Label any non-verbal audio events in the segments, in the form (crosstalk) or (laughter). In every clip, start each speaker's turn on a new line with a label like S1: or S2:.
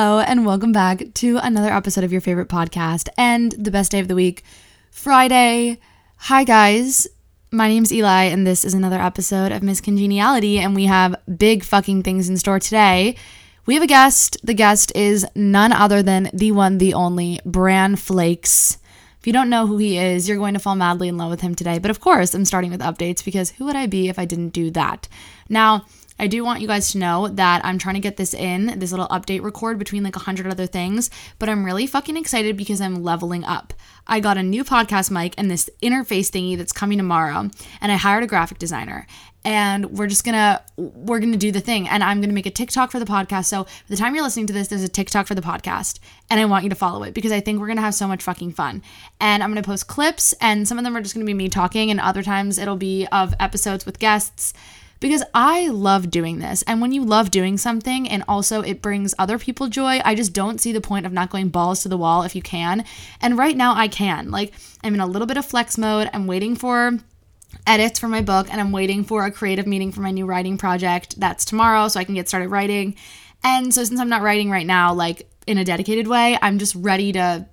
S1: Hello, and welcome back to another episode of your favorite podcast and the best day of the week, Friday. Hi, guys. My name's Eli, and this is another episode of Miss Congeniality, and we have big fucking things in store today. We have a guest. The guest is none other than the one, the only, BranFlakezz. If you don't know who he is, you're going to fall madly in love with him today. But of course, I'm starting with updates because who would I be if I didn't do that? Now, I do want you guys to know that I'm trying to get this in, this little update record between like a hundred other things, but I'm really fucking excited because I'm leveling up. I got a new podcast mic and this interface thingy that's coming tomorrow, and I hired a graphic designer. And we're just gonna we're gonna do the thing, and I'm gonna make a TikTok for the podcast. So by the time you're listening to this, there's a TikTok for the podcast, and I want you to follow it because I think we're gonna have so much fucking fun. And I'm gonna post clips, and some of them are just gonna be me talking, and other times it'll be of episodes with guests because I love doing this. And when you love doing something and also it brings other people joy, I just don't see the point of not going balls to the wall if you can. And right now I can. Like, I'm in a little bit of flex mode. I'm waiting for edits for my book and I'm waiting for a creative meeting for my new writing project. That's tomorrow, so I can get started writing. And so, since I'm not writing right now, like in a dedicated way, I'm just ready to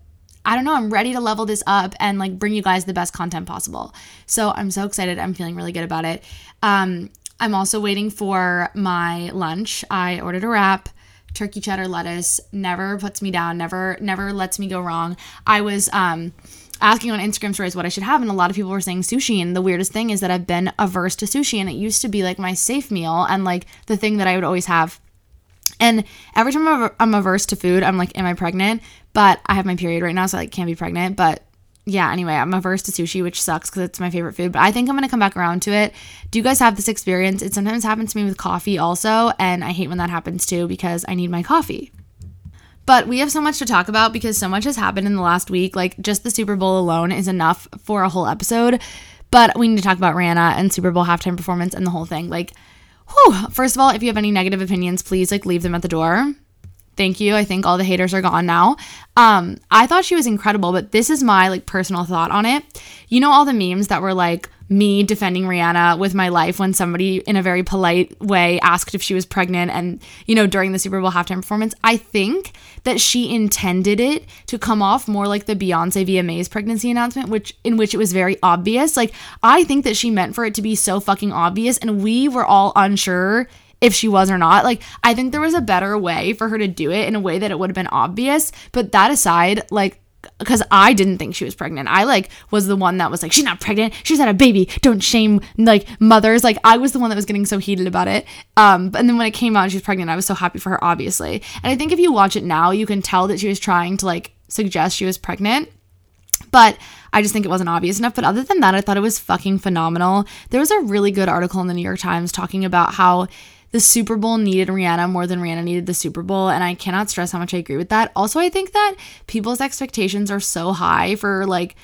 S1: I don't know, I'm ready to level this up and like bring you guys the best content possible. So I'm so excited. I'm feeling really good about it. Um, I'm also waiting for my lunch. I ordered a wrap turkey cheddar lettuce never puts me down never never lets me go wrong. I was um asking on instagram stories what i should have and a lot of people were saying sushi and the weirdest thing is that i've been averse to sushi and it used to be like my safe meal and like the thing that i would always have. And every time i'm averse to food i'm like am i pregnant? But i have my period right now so i like can't be pregnant but yeah, anyway, I'm averse to sushi, which sucks because it's my favorite food, but I think I'm gonna come back around to it. Do you guys have this experience? It sometimes happens to me with coffee also, and I hate when that happens too because I need my coffee. But we have so much to talk about because so much has happened in the last week. Like, just the Super Bowl alone is enough for a whole episode. But we need to talk about Rihanna and Super Bowl halftime performance and the whole thing. Like, whew, first of all, if you have any negative opinions, please like leave them at the door. Thank you. I think all the haters are gone now. Um, I thought she was incredible, but this is my like personal thought on it. You know all the memes that were like me defending Rihanna with my life when somebody in a very polite way asked if she was pregnant and you know during the Super Bowl halftime performance. I think that she intended it to come off more like the Beyonce VMAs pregnancy announcement, which in which it was very obvious. Like I think that she meant for it to be so fucking obvious and we were all unsure if she was or not. Like, I think there was a better way for her to do it in a way that it would have been obvious. But that aside, like, because I didn't think she was pregnant. I like was the one that was like, she's not pregnant. She's had a baby. Don't shame like mothers. Like I was the one that was getting so heated about it. Um, and then when it came out, she's pregnant. I was so happy for her, obviously. And I think if you watch it now, you can tell that she was trying to like suggest she was pregnant. But I just think it wasn't obvious enough. But other than that, I thought it was fucking phenomenal. There was a really good article in the New York Times talking about how the Super Bowl needed Rihanna more than Rihanna needed the Super Bowl. And I cannot stress how much I agree with that. Also, I think that people's expectations are so high for like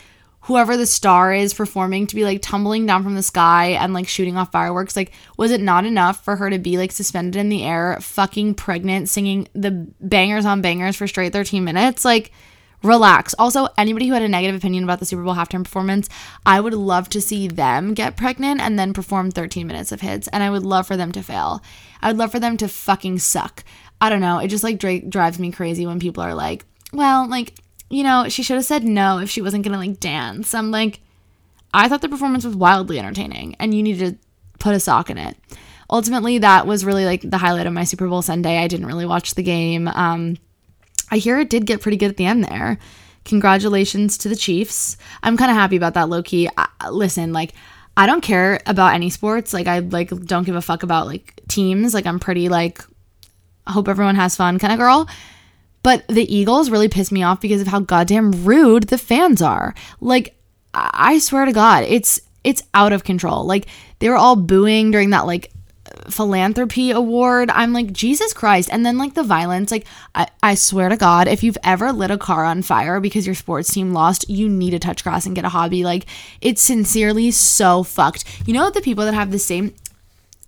S1: whoever the star is performing to be like tumbling down from the sky and like shooting off fireworks. Like, was it not enough for her to be like suspended in the air, fucking pregnant, singing the bangers on bangers for straight 13 minutes? Like, relax. Also, anybody who had a negative opinion about the Super Bowl halftime performance, I would love to see them get pregnant and then perform 13 minutes of hits. And I would love for them to fail. I would love for them to fucking suck. I don't know. It just like dra- drives me crazy when people are like, well, like, you know, she should have said no if she wasn't gonna like dance. I'm like, I thought the performance was wildly entertaining and you need to put a sock in it. Ultimately, that was really like the highlight of my Super Bowl Sunday. I didn't really watch the game. Um, I hear it did get pretty good at the end there. Congratulations to the Chiefs. I'm kind of happy about that low key. I, listen, like I don't care about any sports. Like I like don't give a fuck about like teams. Like I'm pretty like I hope everyone has fun kind of girl. But the Eagles really piss me off because of how goddamn rude the fans are. Like I swear to God, it's it's out of control. Like they were all booing during that like philanthropy award. I'm like, Jesus Christ. And then like the violence, like I, I swear to God, if you've ever lit a car on fire because your sports team lost, you need to touch grass and get a hobby. Like it's sincerely so fucked. You know the people that have the same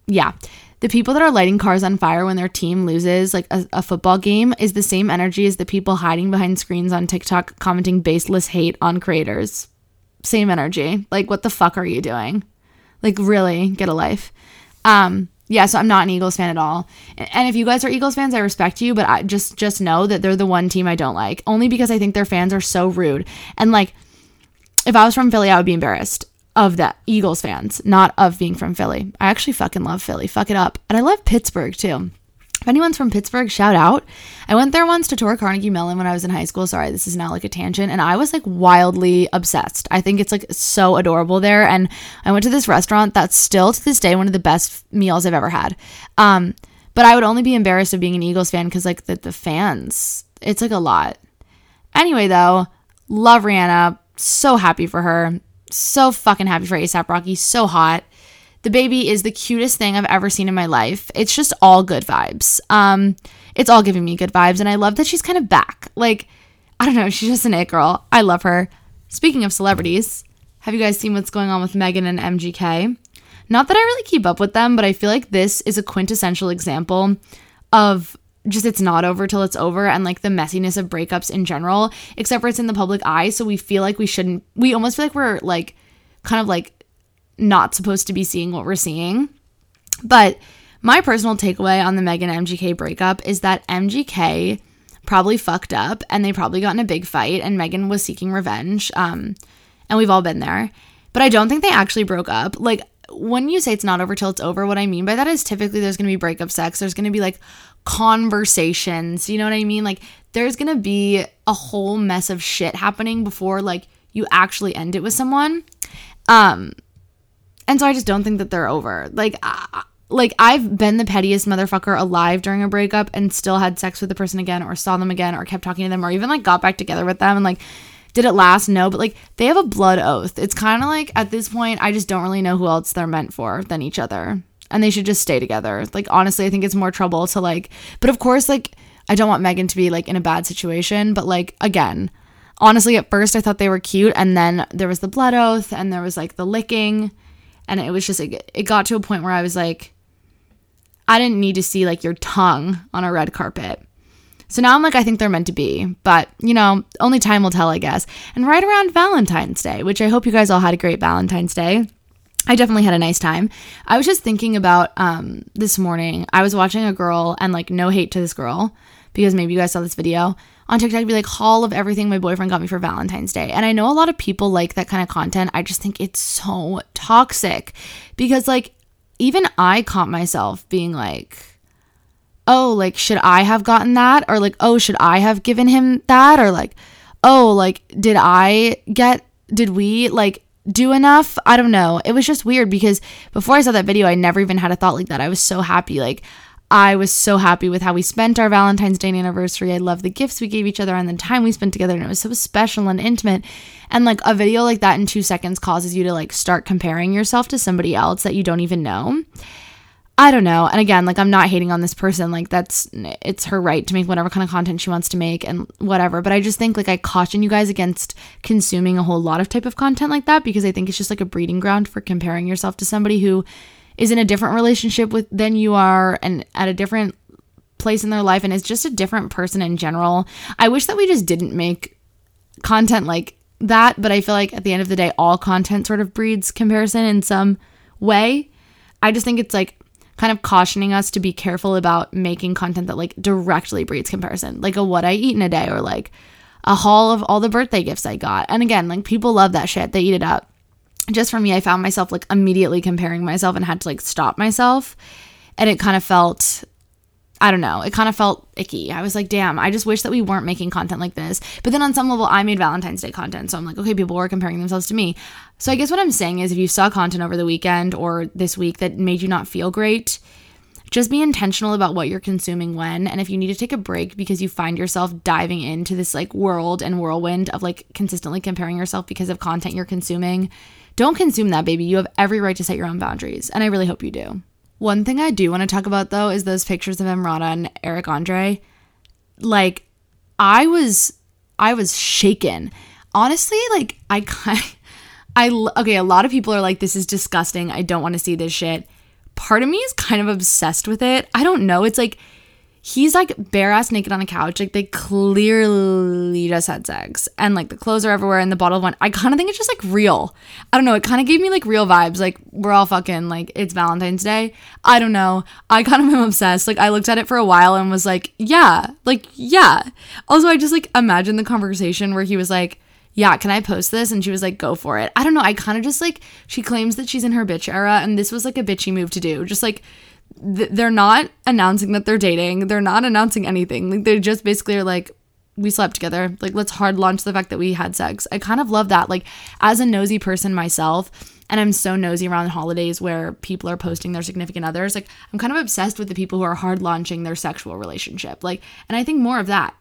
S1: yeah. The people that are lighting cars on fire when their team loses, like a, a football game, is the same energy as the people hiding behind screens on TikTok commenting baseless hate on creators. Same energy. Like, what the fuck are you doing? Like, really, get a life. Um, yeah, so I'm not an Eagles fan at all. And if you guys are Eagles fans, I respect you, but I just just know that they're the one team I don't like. Only because I think their fans are so rude. And like if I was from Philly, I would be embarrassed of the Eagles fans, not of being from Philly. I actually fucking love Philly. Fuck it up. And I love Pittsburgh too. If anyone's from Pittsburgh, shout out. I went there once to tour Carnegie Mellon when I was in high school. Sorry, this is now like a tangent. And I was like wildly obsessed. I think it's like so adorable there. And I went to this restaurant that's still to this day one of the best meals I've ever had. Um, but I would only be embarrassed of being an Eagles fan because like the, the fans, it's like a lot. Anyway, though, love Rihanna. So happy for her. So fucking happy for ASAP Rocky. So hot. The baby is the cutest thing I've ever seen in my life. It's just all good vibes. Um, it's all giving me good vibes, and I love that she's kind of back. Like, I don't know, she's just an it girl. I love her. Speaking of celebrities, have you guys seen what's going on with Megan and MGK? Not that I really keep up with them, but I feel like this is a quintessential example of just it's not over till it's over and like the messiness of breakups in general, except for it's in the public eye. So we feel like we shouldn't, we almost feel like we're like kind of like not supposed to be seeing what we're seeing. But my personal takeaway on the Megan MGK breakup is that MGK probably fucked up and they probably got in a big fight and Megan was seeking revenge. Um, and we've all been there. But I don't think they actually broke up. Like when you say it's not over till it's over, what I mean by that is typically there's to be breakup sex. There's to be like conversations. You know what I mean? Like there's to be a whole mess of shit happening before like you actually end it with someone. Um and so I just don't think that they're over. Like, uh, like I've been the pettiest motherfucker alive during a breakup and still had sex with the person again, or saw them again, or kept talking to them, or even like got back together with them and like. Did it last? No, but like they have a blood oath. It's kind of like at this point, I just don't really know who else they're meant for than each other. And they should just stay together. Like, honestly, I think it's more trouble to like, but of course, like, I don't want Megan to be like in a bad situation, but like, again, honestly, at first I thought they were cute. And then there was the blood oath and there was like the licking and it was just it, it got to a point where I was like I didn't need to see like your tongue on a red carpet. So now I'm like, I think they're meant to be, but you know, only time will tell, I guess. And right around Valentine's Day, which I hope you guys all had a great Valentine's Day. I definitely had a nice time. I was just thinking about um, this morning. I was watching a girl, and like, no hate to this girl, because maybe you guys saw this video on TikTok be like haul of everything my boyfriend got me for Valentine's Day. And I know a lot of people like that kind of content. I just think it's so toxic because like even I caught myself being like, oh, like should I have gotten that? Or like, oh, should I have given him that? Or like, oh, like did I get did we like do enough? I don't know. It was just weird because before I saw that video, I never even had a thought like that. I was so happy like I was so happy with how we spent our Valentine's Day anniversary. I love the gifts we gave each other and the time we spent together, and it was so special and intimate. And like a video like that in two seconds causes you to like start comparing yourself to somebody else that you don't even know. I don't know. And again, like I'm not hating on this person. Like that's it's her right to make whatever kind of content she wants to make and whatever. But I just think like I caution you guys against consuming a whole lot of type of content like that because I think it's just like a breeding ground for comparing yourself to somebody who is in a different relationship with than you are and at a different place in their life and is just a different person in general. I wish that we just didn't make content like that, but I feel like at the end of the day all content sort of breeds comparison in some way. I just think it's like kind of cautioning us to be careful about making content that like directly breeds comparison, like a what I eat in a day or like a haul of all the birthday gifts I got. And again, like people love that shit. They eat it up just for me, I found myself like immediately comparing myself and had to like stop myself. And it kind of felt, I don't know, it kind of felt icky. I was like, damn, I just wish that we weren't making content like this. But then on some level, I made Valentine's Day content. So I'm like, okay, people were comparing themselves to me. So I guess what I'm saying is if you saw content over the weekend or this week that made you not feel great, just be intentional about what you're consuming when and if you need to take a break because you find yourself diving into this like world and whirlwind of like consistently comparing yourself because of content you're consuming don't consume that, baby. You have every right to set your own boundaries, and I really hope you do. One thing I do want to talk about though is those pictures of Emrata and Eric Andre. Like, I was, I was shaken. Honestly, like I kind, (laughs) I okay. A lot of people are like, "This is disgusting. I don't want to see this shit." Part of me is kind of obsessed with it. I don't know. It's like he's like bare ass naked on a couch. Like they clearly just had sex. And like the clothes are everywhere and the bottle of wine. I kind of think it's just like real. I don't know. It kind of gave me like real vibes. Like we're all fucking like it's Valentine's Day. I don't know. I kind of am obsessed. Like I looked at it for a while and was like, yeah, like yeah. Also, I just like imagine the conversation where he was like, yeah, can I post this? And she was like, go for it. I don't know. I kind of just like, she claims that she's in her bitch era, and this was like a bitchy move to do. Just like, th- they're not announcing that they're dating. They're not announcing anything. Like, they just basically are like, we slept together. Like, let's hard launch the fact that we had sex. I kind of love that. Like, as a nosy person myself, and I'm so nosy around holidays where people are posting their significant others, like, I'm kind of obsessed with the people who are hard launching their sexual relationship. Like, and I think more of that.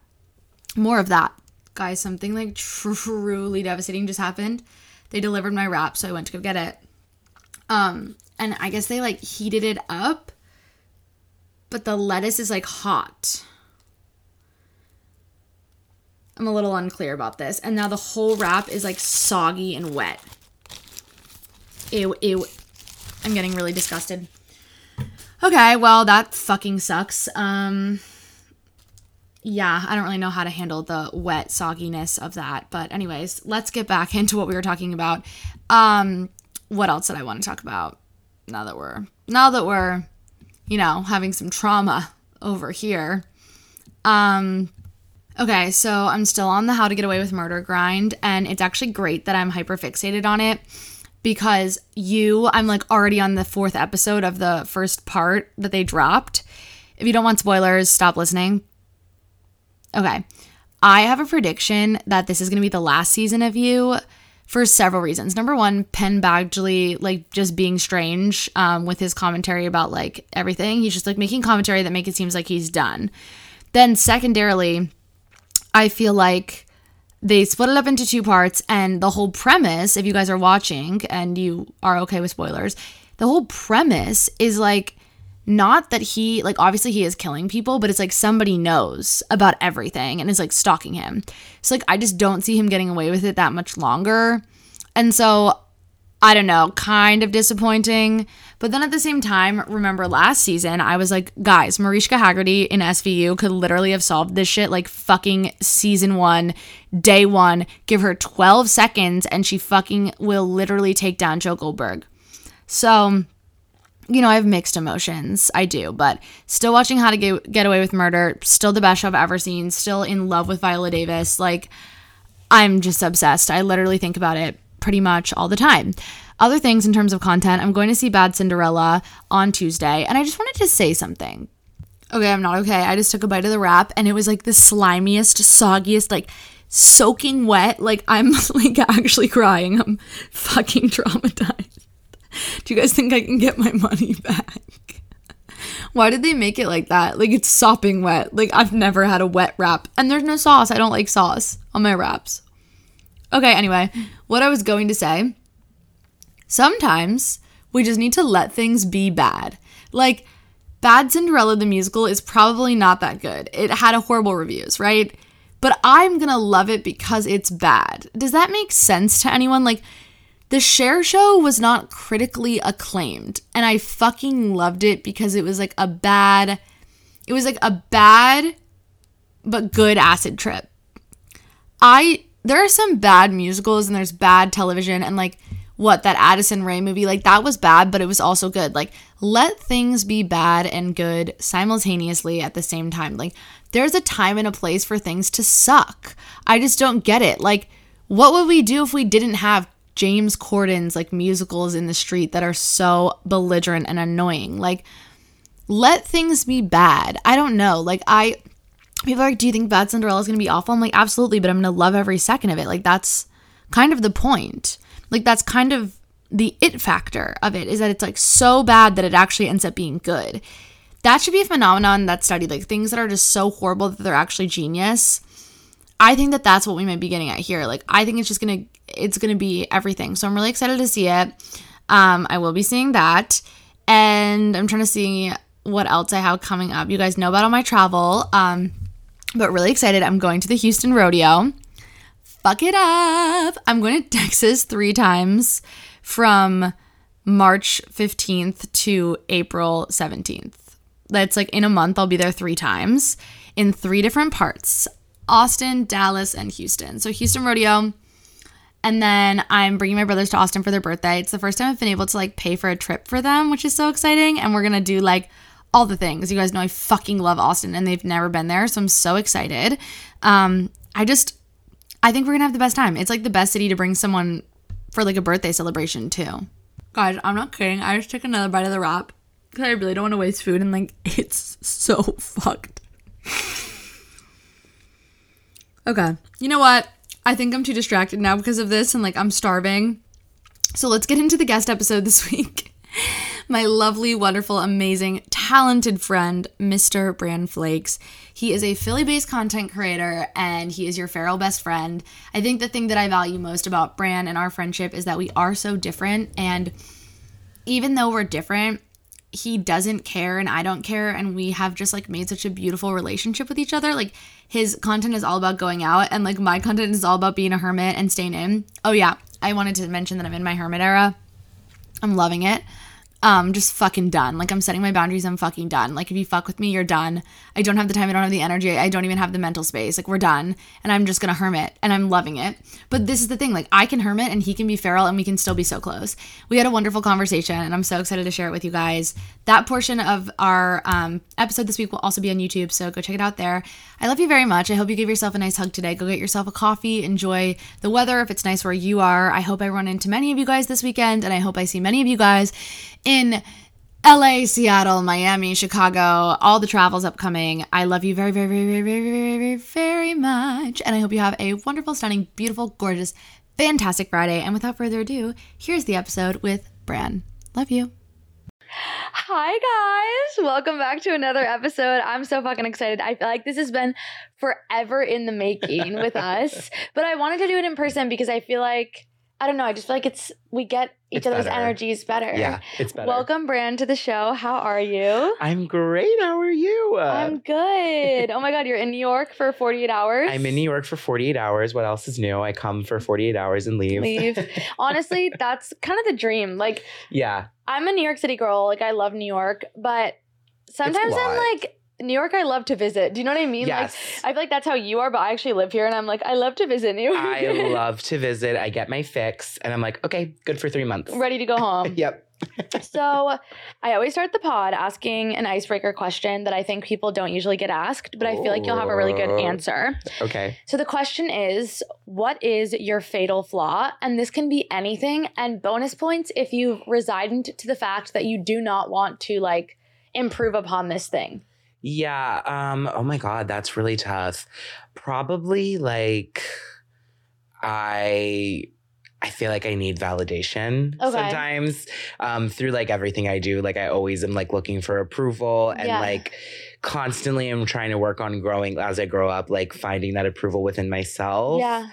S1: More of that guys, something like truly devastating just happened. They delivered my wrap, so I went to go get it. Um, and I guess they like heated it up, but the lettuce is like hot. I'm a little unclear about this. And now the whole wrap is like soggy and wet. Ew, ew. I'm getting really disgusted. Okay, well, that fucking sucks. Um, yeah, I don't really know how to handle the wet sogginess of that. But anyways, let's get back (laughs) into what we were talking about. Um, what else did I want to talk about? Now that we're now that we're, you know, having some trauma over here. Um okay, so I'm still on the how to get away with murder grind and it's actually great that I'm hyper fixated on it because you I'm like already on the fourth episode of the first part that they dropped. If you don't want spoilers, stop listening Okay. I have a prediction that this is going to be the last season of you for several reasons. Number one, Penn Badgley, like just being strange um, with his commentary about like everything. He's just like making commentary that make it seems like he's done. Then secondarily, I feel like they split it up into two parts and the whole premise, if you guys are watching and you are okay with spoilers, the whole premise is like not that he like obviously he is killing people but it's like somebody knows about everything and is like stalking him. So like i just don't see him getting away with it that much longer. And so i don't know kind of disappointing. But then at the same time remember last season i was like guys mariska hargitay in svu could literally have solved this shit like fucking season one day one. Give her 12 seconds and she fucking will literally take down joe goldberg. So you know, I have mixed emotions. I do, but still watching How to Get, Get Away with Murder, still the best show I've ever seen, still in love with Viola Davis. Like, I'm just obsessed. I literally think about it pretty much all the time. Other things in terms of content, I'm going to see Bad Cinderella on Tuesday, and I just wanted to say something. Okay, I'm not okay. I just took a bite of the wrap, and it was like the slimiest, soggiest, like soaking wet. Like, I'm (laughs) like actually crying. I'm fucking traumatized. (laughs) Do you guys think I can get my money (laughs) back? Why did they make it like that? Like it's sopping wet. Like I've never had a wet wrap. And there's no sauce. I don't like sauce on my wraps. Okay, anyway, what I was going to say sometimes we just need to let things be bad. Like Bad Cinderella the musical is probably not that good. It had a horrible reviews, right? But I'm to love it because it's bad. Does that make sense to anyone? Like the Cher Show was not critically acclaimed, and I fucking loved it because it was like a bad, it was like a bad but good acid trip. I there are some bad musicals and there's bad television and like what that Addison Rae movie like that was bad but it was also good. Like let things be bad and good simultaneously at the same time. Like there's a time and a place for things to suck. I just don't get it. Like what would we do if we didn't have James Corden's like musicals in the street that are so belligerent and annoying. Like, let things be bad. I don't know. Like, I, people are like, do you think Bad Cinderella is going to be awful? I'm like, absolutely, but I'm going to love every second of it. Like, that's kind of the point. Like, that's kind of the it factor of it is that it's like so bad that it actually ends up being good. That should be a phenomenon that's studied. Like, things that are just so horrible that they're actually genius. I think that that's what we might be getting at here. Like, I think it's just to it's to be everything. So I'm really excited to see it. Um, I will be seeing that. And I'm trying to see what else I have coming up. You guys know about all my travel. Um, but really excited. I'm going to the Houston Rodeo. Fuck it up. I'm going to (laughs) Texas three times from March 15th to April 17th. That's like in a month, I'll be there three times in three different parts Austin, Dallas, and Houston. So, Houston Rodeo. And then I'm bringing my brothers to Austin for their birthday. It's the first time I've been able to like pay for a trip for them, which is so exciting. And we're gonna do like all the things. You guys know I fucking love Austin and they've never been there. So I'm so excited. Um, I just, I think we're gonna have the best time. It's like the best city to bring someone for like a birthday celebration too. Guys, I'm not kidding. I just took another bite of the wrap because I really don't want to waste food and like (laughs) it's so fucked. Okay, you know what? I think I'm too distracted now because of this and like I'm starving. So let's get into the guest episode this (laughs) week. My lovely, wonderful, amazing, talented friend, Mr. BranFlakezz. He is a Philly based content creator and he is your feral best friend. I think the thing that I value most about Bran and our friendship is that we are so different. And even though we're different, he doesn't care and I don't care and we have just like made such a beautiful relationship with each other. Like his content is all about going out and like my content is all about being a hermit and staying in. Oh yeah, I wanted to mention that I'm in my hermit era. I'm loving it um, just fucking done. Like I'm setting my boundaries. I'm fucking done. Like if you fuck with me, you're done. I don't have the time. I don't have the energy. I don't even have the mental space. Like we're done. And I'm just gonna hermit, and I'm loving it. But this is the thing. Like I can hermit, and he can be feral, and we can still be so close. We had a wonderful conversation, and I'm so excited to share it with you guys. That portion of our um, episode this week will also be on YouTube, so go check it out there. I love you very much. I hope you give yourself a nice hug today. Go get yourself a coffee. Enjoy the weather if it's nice where you are. I hope I run into many of you guys this weekend, and I hope I see many of you guys in LA, Seattle, Miami, Chicago, all the travels upcoming. I love you very, very, very, very, very, very, very, very much. And I hope you have a wonderful, stunning, beautiful, gorgeous, fantastic Friday. And without further ado, here's the episode with Bran. Love you. Hi guys, welcome back to another episode. I'm so fucking excited. I feel like this has been forever in the making with (laughs) us, but I wanted to do it in person because I feel like I don't know. I just feel like it's we get each
S2: It's
S1: other's
S2: better.
S1: energies better.
S2: Yeah, it's better.
S1: Welcome, Bran, to the show. How are you?
S2: I'm great. How are you? Uh,
S1: I'm good. (laughs) Oh my God, you're in New York for 48 hours.
S2: I'm in New York for 48 hours. What else is new? I come for 48 hours and leave.
S1: Leave. (laughs) Honestly, that's kind of the dream. Like,
S2: yeah.
S1: I'm a New York City girl. Like, I love New York, but sometimes I'm like, New York, I love to visit. Do you know what I mean?
S2: Yes.
S1: Like, I feel like that's how you are, but I actually live here and I'm like, I love to visit New York.
S2: I (laughs) love to visit. I get my fix and I'm like, okay, good for three months.
S1: Ready to go home. (laughs)
S2: Yep. (laughs)
S1: So, I always start the pod asking an icebreaker question that I think people don't usually get asked, but I feel like you'll have a really good
S2: Oh.
S1: answer.
S2: Okay.
S1: So, the question is What is your fatal flaw? And this can be anything. And bonus points if you've resigned to the fact that you do not want to like improve upon this thing.
S2: Yeah. Um, oh my God, that's really tough. Probably like I I feel like I need validation
S1: Okay.
S2: sometimes. Um, through like everything I do. Like I always am like looking for approval and
S1: Yeah.
S2: like constantly am trying to work on growing as I grow up, like finding that approval within myself.
S1: Yeah.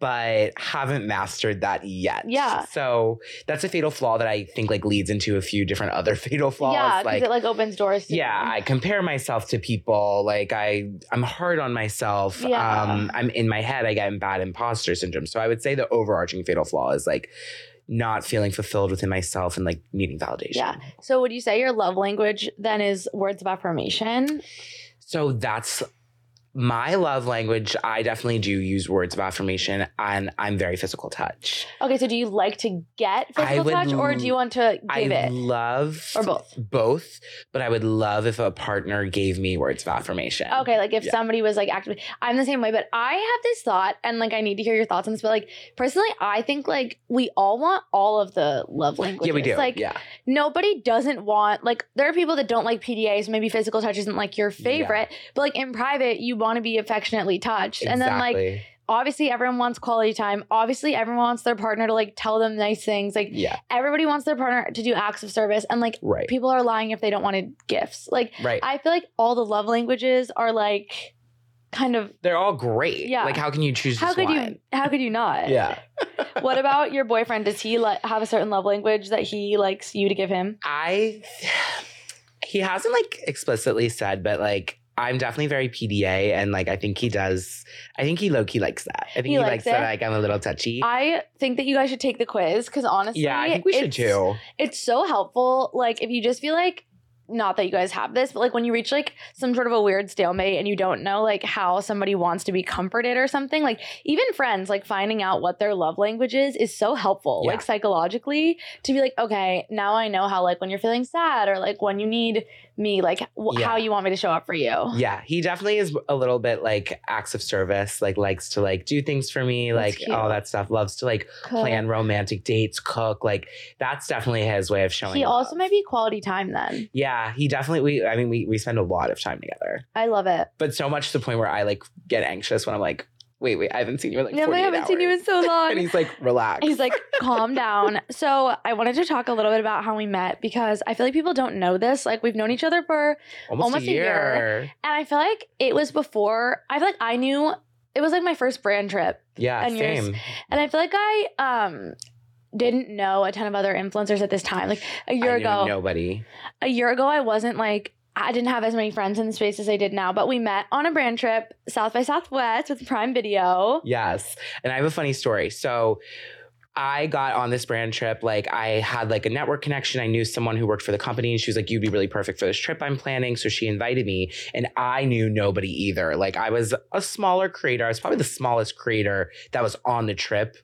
S2: But haven't mastered that yet.
S1: Yeah.
S2: So that's a fatal flaw that I think like leads into a few different other (laughs) fatal flaws.
S1: yeah. Because
S2: like
S1: it like opens doors to
S2: yeah i compare myself to people like i i'm hard on myself
S1: Yeah.
S2: um i'm in my head i get bad imposter syndrome so i would say the overarching fatal flaw is like not feeling fulfilled within myself and like needing validation
S1: Yeah. So, would you say your love language then is words of affirmation?
S2: so that's my love language i definitely do use words of affirmation and i'm very physical touch
S1: Okay. So, do you like to get physical
S2: would
S1: touch or do you want to
S2: i
S1: give it?
S2: I love
S1: Or both?
S2: both but i would love if a partner gave me words of affirmation
S1: Okay, like if
S2: Yeah.
S1: somebody was like actively, I'm the same way, but I have this thought, and like I need to hear your thoughts on this. But like personally, I think like we all want all of the love languages.
S2: yeah we do
S1: Like
S2: yeah
S1: nobody doesn't want like there are people that don't like PDAs. Maybe physical touch isn't like your favorite, but like in private, you want to be affectionately touched, and then like obviously everyone wants quality time. Obviously, everyone wants their partner to like tell them nice things. Like
S2: yeah
S1: everybody wants their partner to do acts of service, and like
S2: right
S1: people are lying if they don't want gifts. Like
S2: right
S1: I feel like all the love languages are like kind of
S2: They're all great.
S1: Yeah.
S2: Like, how can you choose
S1: how could
S2: one?
S1: you (laughs) how could you not?
S2: Yeah. (laughs)
S1: What about your boyfriend? Does he like have a certain love language that he likes you to give him?
S2: I, (sighs) he hasn't like explicitly said, but like, I'm definitely very PDA, and like I think he does. I think he low key likes that. I think
S1: He
S2: he,
S1: likes
S2: likes that. Like I'm a little touchy.
S1: I think that you guys should take the quiz because honestly,
S2: yeah, I think we should too.
S1: It's so helpful. Like if you just feel like not that you guys have this, but like when you reach like some sort of a weird stalemate and you don't know like how somebody wants to be comforted or something, like even friends, like finding out what their love language is is so helpful,
S2: Yeah.
S1: like psychologically, to be like, okay, now I know how like when you're feeling sad or like when you need me, like w-
S2: Yeah.
S1: how you want me to show up for you.
S2: Yeah, he definitely is a little bit like acts of service, like likes to like do things for me,
S1: That's
S2: like
S1: cute.
S2: all that stuff. Loves to like
S1: Cool.
S2: plan romantic dates, cook. Like that's definitely his way of showing.
S1: He also
S2: love.
S1: might be quality time then.
S2: Yeah, he definitely. We, I mean, we we spend a lot of time together,
S1: I love it.
S2: but so much to the point where I like get anxious when I'm like, wait, wait, I haven't seen you in like
S1: No, I haven't seen you in so long. (laughs)
S2: and he's like, relax.
S1: He's like, (laughs) calm down. So I wanted to talk a little bit about how we met because I feel like people don't know this. Like we've known each other for,
S2: almost,
S1: almost
S2: a year.
S1: year. and I feel like it was before. I feel like I knew it was like my first brand trip,
S2: Yeah,
S1: And yours.
S2: same.
S1: and I feel like I um didn't know a ton of other influencers at this time. Like a year ago,
S2: nobody.
S1: a year ago, I wasn't like. I didn't have as many friends in the space as I did now, but we met on a brand trip, South by Southwest with Prime Video.
S2: Yes. And I have a funny story. So I got on this brand trip. Like I had like a network connection. I knew someone who worked for the company and she was like, you'd be really perfect for this trip I'm planning. So she invited me and I knew nobody either. Like I was a smaller creator. I was probably the smallest creator that was on the trip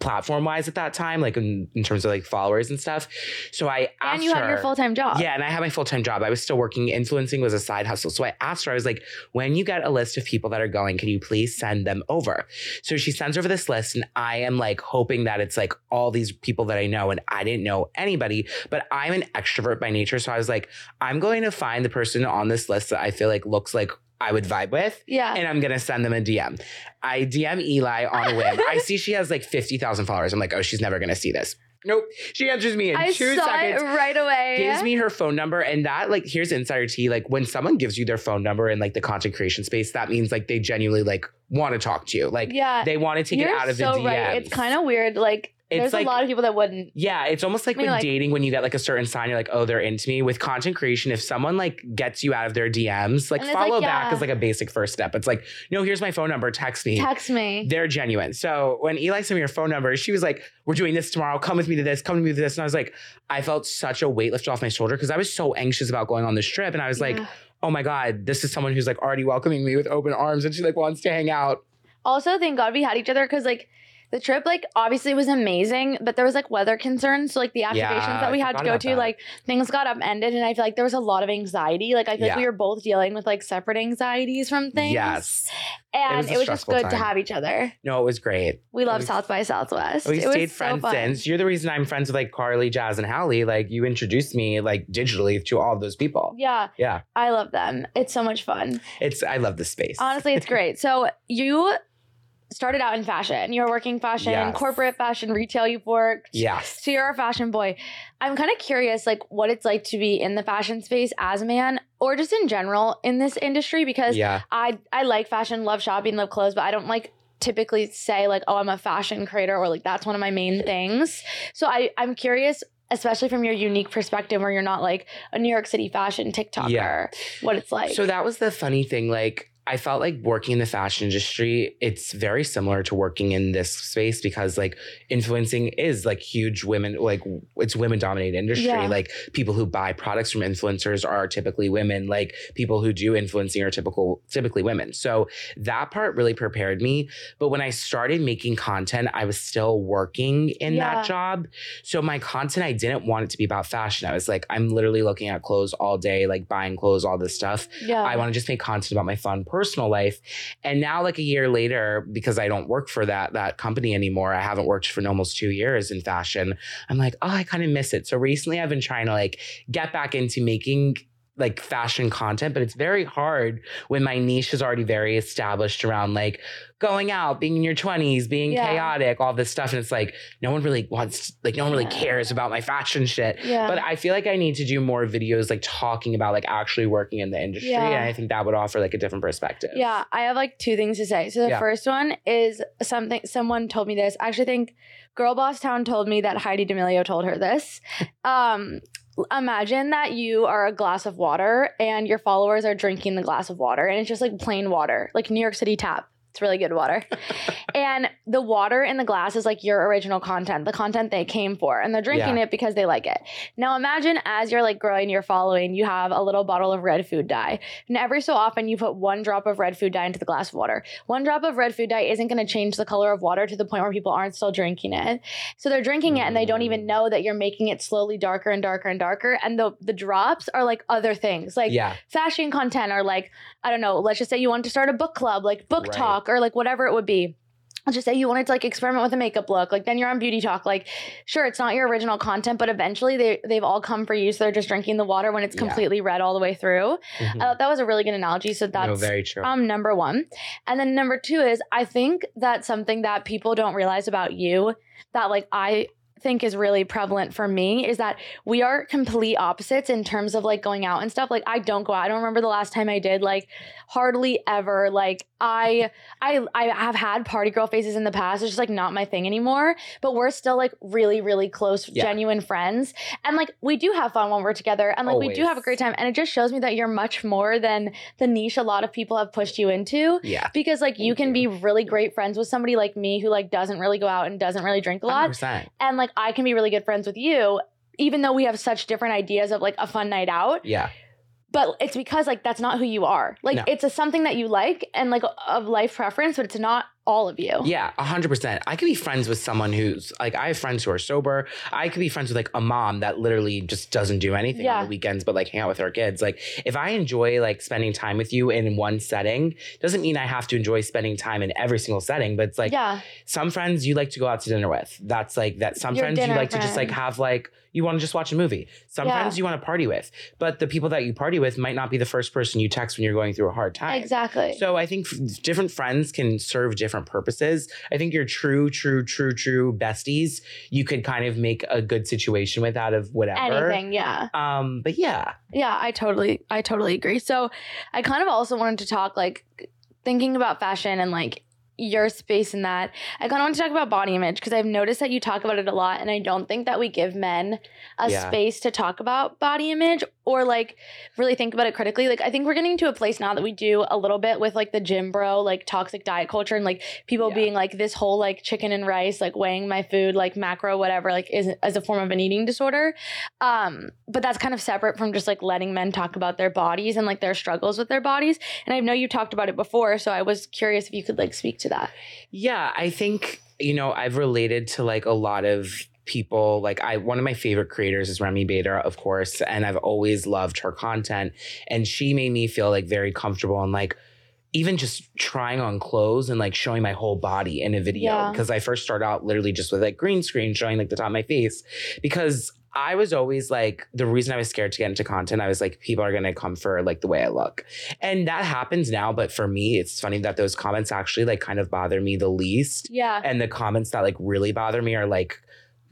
S2: platform wise at that time, like in, in terms of like followers and stuff. So I asked
S1: And you had
S2: her,
S1: your full time job.
S2: yeah, and I had my full time job. I was still working. Influencing was a side hustle. So I asked her, I was like, when you get a list of people that are going, can you please send them over? So she sends over this list, and I am like hoping that it's like all these people that I know, and I didn't know anybody, but I'm an extrovert by nature. So I was like, I'm going to find the person on this list that I feel like looks like I would vibe with.
S1: Yeah.
S2: And I'm gonna send them a DM. I DM Eli on a whim. I see she has like 50,000 followers. I'm like, oh, she's never gonna see this. Nope. She answers me in
S1: I
S2: two
S1: saw
S2: seconds
S1: it right away.
S2: gives me her phone number and that like here's insider tea like when someone gives you their phone number in like the content creation space that means like they genuinely like want to talk to you like
S1: yeah.
S2: they want to take
S1: You're
S2: it out of
S1: so
S2: the DMs
S1: right. It's kind of weird. Like
S2: It's
S1: there's
S2: like-
S1: a lot of people that wouldn't.
S2: yeah it's almost like
S1: I mean,
S2: with
S1: like-
S2: dating when you get like a certain sign you're like oh they're into me with content creation if someone like gets you out of their DMs like
S1: it's like,
S2: follow back
S1: yeah.
S2: is like a basic first step it's like no here's my phone number text me
S1: Text me.
S2: they're genuine. So when Eli sent me her phone number, she was like, We're doing this tomorrow. Come with me to this. Come with me to this. And I was like, I felt such a weight lifted off my shoulder because I was so anxious about going on this trip. And I was like, Oh my God, this is someone who's like already welcoming me with open arms and she like wants to hang out.
S1: Also, thank God we had each other because like the trip, like obviously was amazing, but there was like weather concerns. So like the activations
S2: Yeah,
S1: that we had to go to,
S2: that.
S1: like things got upended, and I feel like there was a lot of anxiety. Like I feel
S2: Yeah.
S1: like we were both dealing with like separate anxieties from things.
S2: Yes.
S1: and
S2: was
S1: it was, just good to have each other.
S2: No, it was great.
S1: We love South by Southwest.
S2: Oh, we
S1: it
S2: stayed
S1: so
S2: friends
S1: fun.
S2: since. You're the reason I'm friends with like Carly, Jazz, and Hallie. Like you introduced me like digitally to all of those people.
S1: Yeah,
S2: Yeah.
S1: I love them. It's so much fun.
S2: It's I love this space.
S1: Honestly, it's (laughs) great. So you started out in fashion. You were working fashion,
S2: Yes.
S1: corporate fashion, retail. You've worked.
S2: Yes.
S1: So you're a fashion boy. I'm kind of curious, like, what it's like to be in the fashion space as a man, or just in general in this industry, because
S2: Yeah.
S1: I I like fashion, love shopping, love clothes, but I don't like typically say like, oh, I'm a fashion creator, or like that's one of my main things. So I I'm curious. Especially from your unique perspective, where you're not like a New York City fashion TikToker,
S2: Yeah.
S1: what it's like.
S2: So that was the funny thing. Like, I felt like working in the fashion industry, it's very similar to working in this space because, like, influencing is like huge women, like, it's women dominated industry.
S1: Yeah.
S2: Like, people who buy products from influencers are typically women. Like, people who do influencing are typical, typically women. So that part really prepared me. But when I started making content, I was still working in
S1: Yeah.
S2: that job. So my content, I didn't want it to be about fashion. I was like, I'm literally looking at clothes all day, like buying clothes, all this stuff.
S1: yeah,
S2: I want to just make content about my fun personal life. And now, like a year later, because I don't work for that that company anymore, I haven't worked for almost two years in fashion. I'm like, oh, I kind of miss it. So recently, I've been trying to like get back into making like fashion content, but it's very hard when my niche is already very established around like going out, being in your 20s, being
S1: Yeah.
S2: chaotic, all this stuff. And it's like, no one really wants, like, no one really cares about my fashion shit.
S1: yeah.
S2: But I feel like I need to do more videos like talking about like actually working in the industry.
S1: Yeah.
S2: And I think that would offer like a different perspective.
S1: Yeah, I have like two things to say. So the first one is something someone told me this. I actually think Girl Boss Town told me that Heidi D'Amelio told her this. (laughs) Um, imagine that you are a glass of water and your followers are drinking the glass of water and it's just like plain water, like New York City tap. It's really good water. (laughs) and the water in the glass is like your original content, the content they came for. And they're drinking
S2: Yeah.
S1: it because they like it. Now imagine as you're like growing your following, you have a little bottle of red food dye. And every so often you put one drop of red food dye into the glass of water. One drop of red food dye isn't going to change the color of water to the point where people aren't still drinking it. So they're drinking it and they don't even mm. know that you're making it slowly darker and darker and darker. And the the drops are like other things. Like
S2: yeah.
S1: fashion content or like I don't know, let's just say you want to start a book club, like book
S2: Right.
S1: talk or like whatever it would be. Just say you wanted to like experiment with a makeup look, like then you're on beauty talk. Like, sure, it's not your original content, but eventually they they've all come for you. So they're just drinking the water when it's
S2: Yeah.
S1: completely red all the way through.
S2: Mhm.
S1: I thought that was a really good analogy. So that's
S2: no, very true.
S1: um number one. And then number two is I think that's something that people don't realize about you that like I think is really prevalent for me is that we are complete opposites in terms of like going out and stuff. Like I don't go out. I don't remember the last time I did like hardly ever. Like I I I have had party girl faces in the past. It's just like not my thing anymore. But we're still like really, really close,
S2: Yeah.
S1: genuine friends. And like we do have fun when we're together. And like we do have a great time. And it just shows me that you're much more than the niche a lot of people have pushed you into
S2: yeah.
S1: because like you can
S2: you.
S1: be really great friends with somebody like me who like doesn't really go out and doesn't really drink a lot
S2: 100%.
S1: and like I can be really good friends with you even though we have such different ideas of like a fun night out
S2: Yeah.
S1: but it's because like that's not who you are like
S2: No.
S1: it's a something that you like and like of life preference but it's not all of you
S2: Yeah, a hundred percent. I could be friends with someone who's like I have friends who are sober. I could be friends with like a mom that literally just doesn't do anything
S1: Yeah.
S2: on the weekends but like hang out with her kids. Like if I enjoy like spending time with you in one setting, doesn't mean I have to enjoy spending time in every single setting. But it's like
S1: yeah
S2: some friends you like to go out to dinner with. That's like that. Some
S1: Your
S2: friends you like to just like have like you want to just watch a movie. Sometimes
S1: Yeah.
S2: you want to party with. But the people that you party with might not be the first person you text when you're going through a hard time.
S1: exactly
S2: So I think different friends can serve different purposes. I think your true, true, true, true besties, you could kind of make a good situation with out of whatever.
S1: anything yeah
S2: Um, but yeah,
S1: Yeah, I totally I totally agree. So I kind of also wanted to talk like thinking about fashion and like your space in that. I kind of want to talk about body image because I've noticed that you talk about it a lot and I don't think that we give men a
S2: Yeah.
S1: space to talk about body image or like really think about it critically. Like I think we're getting to a place now that we do a little bit with like the gym bro, like toxic diet culture and like people
S2: Yeah.
S1: being like this whole like chicken and rice, like weighing my food, like macro, whatever, like is as a form of an eating disorder. Um, but that's kind of separate from just like letting men talk about their bodies and like their struggles with their bodies. And I know you talked about it before, so I was curious if you could like speak to that.
S2: yeah, I think, you know, I've related to like a lot of people like i one of my favorite creators is remi bader of course and i've always loved her content and she made me feel like very comfortable and like even just trying on clothes and like showing my whole body in a video
S1: Yeah.
S2: because I first started out literally just with like green screen showing like the top of my face because I was always like the reason I was scared to get into content I was like people are to come for like the way I look and that happens now but for me it's funny that those comments actually like kind of bother me the least
S1: Yeah.
S2: and the comments that like really bother me are like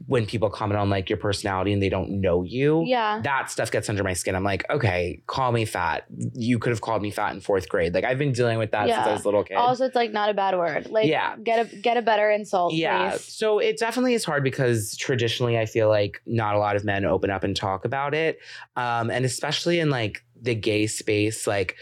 S2: when people comment on like your personality and they don't know you
S1: Yeah.
S2: that stuff gets under my skin. I'm like, okay, call me fat. You could have called me fat in fourth grade. Like I've been dealing with that since I was a little kid.
S1: Also, it's like not a bad word. Like,
S2: Yeah.
S1: get a get a better insult.
S2: yeah.
S1: please.
S2: So it definitely is hard because traditionally I feel like not a lot of men open up and talk about it. Um, and especially in like the gay space, like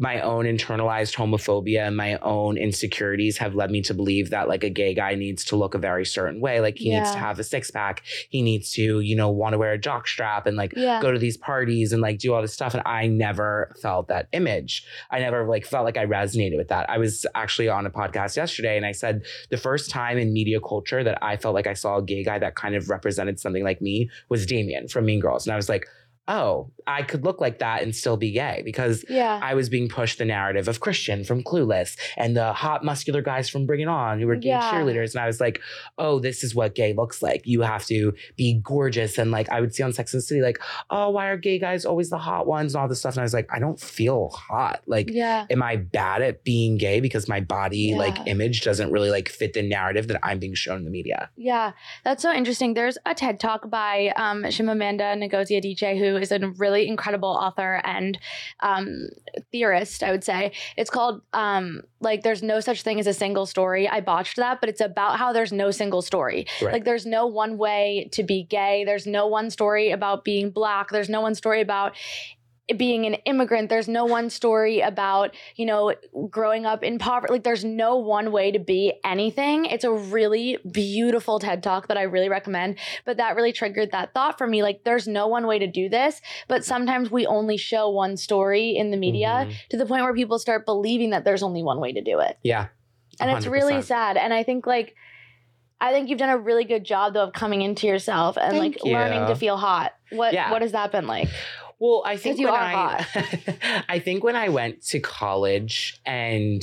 S2: my own internalized homophobia and my own insecurities have led me to believe that like a gay guy needs to look a very certain way. Like he needs to have a six pack. He needs to, you know, want to wear a jock strap and like
S1: Yeah.
S2: go to these parties and like do all this stuff. And I never felt that image. I never like felt like I resonated with that. I was actually on a podcast yesterday and I said the first time in media culture that I felt like I saw a gay guy that kind of represented something like me was Damian from Mean Girls. And I was like, oh, I could look like that and still be gay because
S1: Yeah.
S2: I was being pushed the narrative of Christian from Clueless and the hot muscular guys from Bring It On who were gay
S1: Yeah.
S2: cheerleaders. And I was like, oh, this is what gay looks like. You have to be gorgeous. And like I would see on Sex and the City, like, oh, why are gay guys always the hot ones and all this stuff? And I was like, I don't feel hot. Like,
S1: yeah.
S2: am I bad at being gay because my body like image doesn't really like fit the narrative that I'm being shown in the media?
S1: Yeah, that's so interesting. There's a TED talk by um, Chimamanda Ngozi Adichie, who is a really incredible author and um, theorist, I would say. It's called um, like "There's no such thing as a single story." I botched that, but it's about how there's no single story.
S2: Right.
S1: Like there's no one way to be gay. There's no one story about being black. There's no one story about being an immigrant. There's no one story about, you know, growing up in poverty. Like there's no one way to be anything. It's a really beautiful TED talk that I really recommend. But that really triggered that thought for me. Like there's no one way to do this. But sometimes we only show one story in the media
S2: Mhm.
S1: to the point where people start believing that there's only one way to do it.
S2: Yeah.
S1: And it's really sad. And I think like I think you've done a really good job though of coming into yourself and
S2: Thank
S1: like learning to feel hot. What
S2: Yeah.
S1: what has that been like?
S2: Well, I think when I, (laughs) I think when I went to college and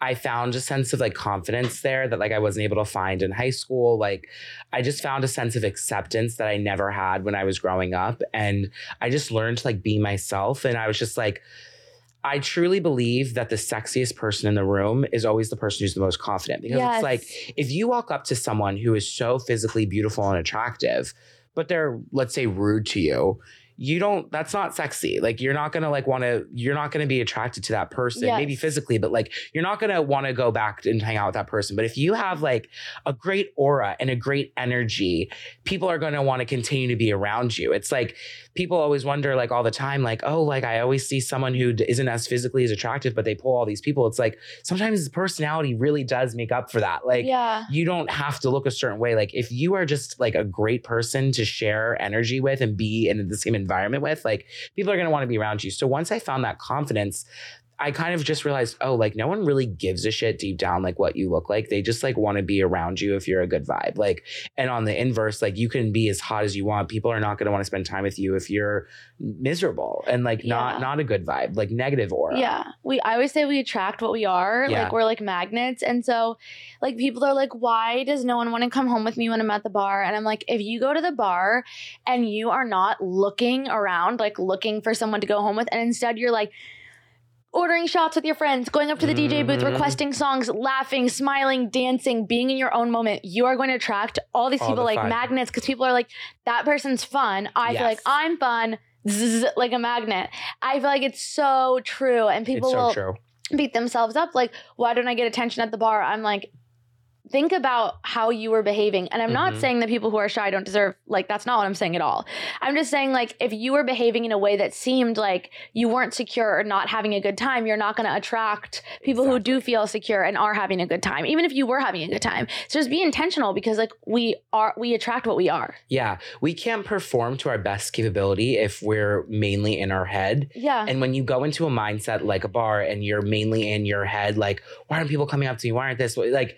S2: I found a sense of like confidence there that like I wasn't able to find in high school. Like I just found a sense of acceptance that I never had when I was growing up, and I just learned to like be myself. And I was just like. I truly believe that the sexiest person in the room is always the person who's the most confident because
S1: Yes.
S2: it's like if you walk up to someone who is so physically beautiful and attractive, but they're let's say rude to you, you don't that's not sexy. Like you're not to like want to you're not to be attracted to that person maybe physically, but like you're not to want to go back and hang out with that person. But if you have like a great aura and a great energy, people are to want to continue to be around you. It's like people always wonder like all the time like oh like I always see someone who isn't as physically as attractive but they pull all these people. It's like sometimes personality really does make up for that. Like
S1: yeah.
S2: you don't have to look a certain way. Like if you are just like a great person to share energy with and be in the same environment with, like people are going to want to be around you. So once I found that confidence, I kind of just realized, oh, like no one really gives a shit deep down like what you look like. They just like want to be around you if you're a good vibe. Like, and on the inverse, like you can be as hot as you want. People are not going to want to spend time with you if you're miserable and like
S1: Yeah.
S2: not not a good vibe, like negative aura.
S1: Yeah. We I always say we attract what we are.
S2: Yeah.
S1: Like we're like magnets. And so like people are like, why does no one want to come home with me when I'm at the bar? And I'm like, if you go to the bar and you are not looking around, like looking for someone to go home with, and instead you're like ordering shots with your friends, going up to the DJ booth,
S2: Mhm.
S1: requesting songs, laughing, smiling, dancing, being in your own moment, you are going to attract all these
S2: All
S1: people
S2: the
S1: like
S2: fun.
S1: magnets because people are like, that person's fun. I feel like I'm fun. Zzz, like a magnet. I feel like it's so true. And people
S2: so
S1: will
S2: true.
S1: beat themselves up like, why don't I get attention at the bar? I'm like, think about how you were behaving. And I'm not
S2: Mhm.
S1: saying that people who are shy don't deserve, like, that's not what I'm saying at all. I'm just saying, like, if you were behaving in a way that seemed like you weren't secure or not having a good time, you're not going to attract people who do feel secure and are having a good time, even if you were having a good time. So just be intentional because, like, we are, we attract what we are.
S2: Yeah, we can't perform to our best capability if we're mainly in our head.
S1: Yeah.
S2: And when you go into a mindset like a bar and you're mainly in your head, like, why aren't people coming up to me? Why aren't this? Like,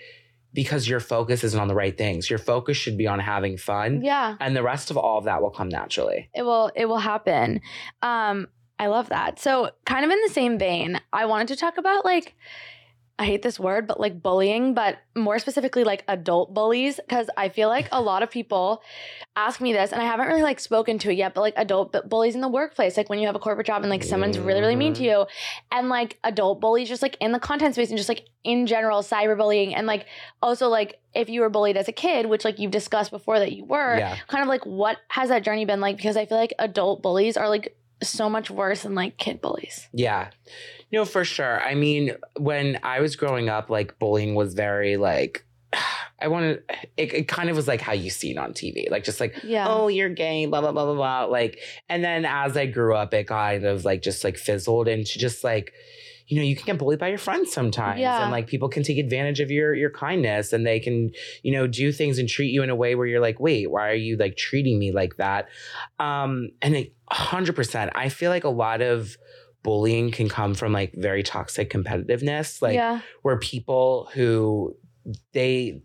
S2: because your focus isn't on the right things. Your focus should be on having fun.
S1: yeah.
S2: And the rest of all of that will come naturally.
S1: it will it will happen um i love that so kind of in the same vein i wanted to talk about like i hate this word but like bullying but more specifically like adult bullies because i feel like a lot of people ask me this and i haven't really like spoken to it yet but like adult bu- bullies in the workplace like when you have a corporate job and like someone's really really mean to
S2: Mhm.
S1: you and like adult bullies just like in the content space and just like in general cyberbullying and like also like if you were bullied as a kid which like you've discussed before that you were
S2: Yeah.
S1: kind of like what has that journey been like because i feel like adult bullies are like so much worse than like kid bullies
S2: Yeah. No, for sure. I mean, when I was growing up, like bullying was very like, (sighs) I wanted, it, it kind of was like how you see it on TV. Like, just like,
S1: yeah
S2: oh, you're gay, blah, blah, blah, blah, blah. Like, and then as I grew up, it kind of like just like fizzled into just like, you know, you can get bullied by your friends sometimes.
S1: Yeah.
S2: And like people can take advantage of your your kindness and they can, you know, do things and treat you in a way where you're like, wait, why are you like treating me like that? Um, and a hundred percent, I feel like a lot of bullying can come from like very toxic competitiveness. Like
S1: yeah
S2: where people who they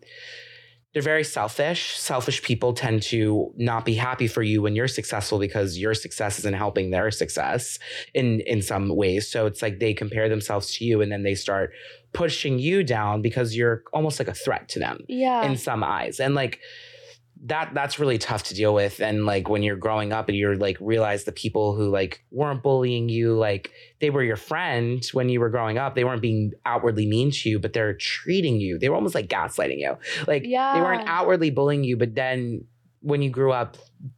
S2: they're very selfish. Selfish people tend to not be happy for you when you're successful because your success isn't helping their success in in some ways. So it's like they compare themselves to you and then they start pushing you down because you're almost like a threat to them
S1: yeah
S2: in some eyes. And like that that's really tough to deal with. And like when you're growing up and you're like realize the people who like weren't bullying you like they were your friend when you were growing up. They weren't being outwardly mean to you but they're treating you. They were almost like gaslighting you. Like yeah. they weren't outwardly bullying you but then when you grew up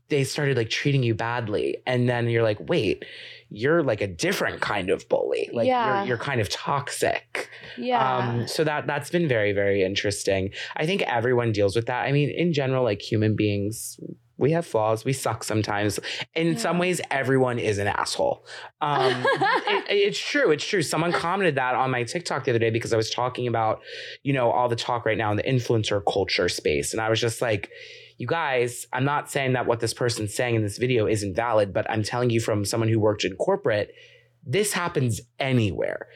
S2: they started like treating you badly. And then you're like wait you're like a different kind of bully like
S1: Yeah.
S2: you're, you're kind of toxic
S1: yeah
S2: um, so that that's been very very interesting. I think everyone deals with that. I mean, in general, like human beings, we have flaws. We suck sometimes. In
S1: Yeah.
S2: some ways, everyone is an asshole. Um, (laughs) it- it's true. It's true. Someone commented that on my TikTok the other day because I was talking about, you know, all the talk right now in the influencer culture space. And I was just like, you guys, I'm not saying that what this person's saying in this video isn't valid, but I'm telling you from someone who worked in corporate, this happens anywhere.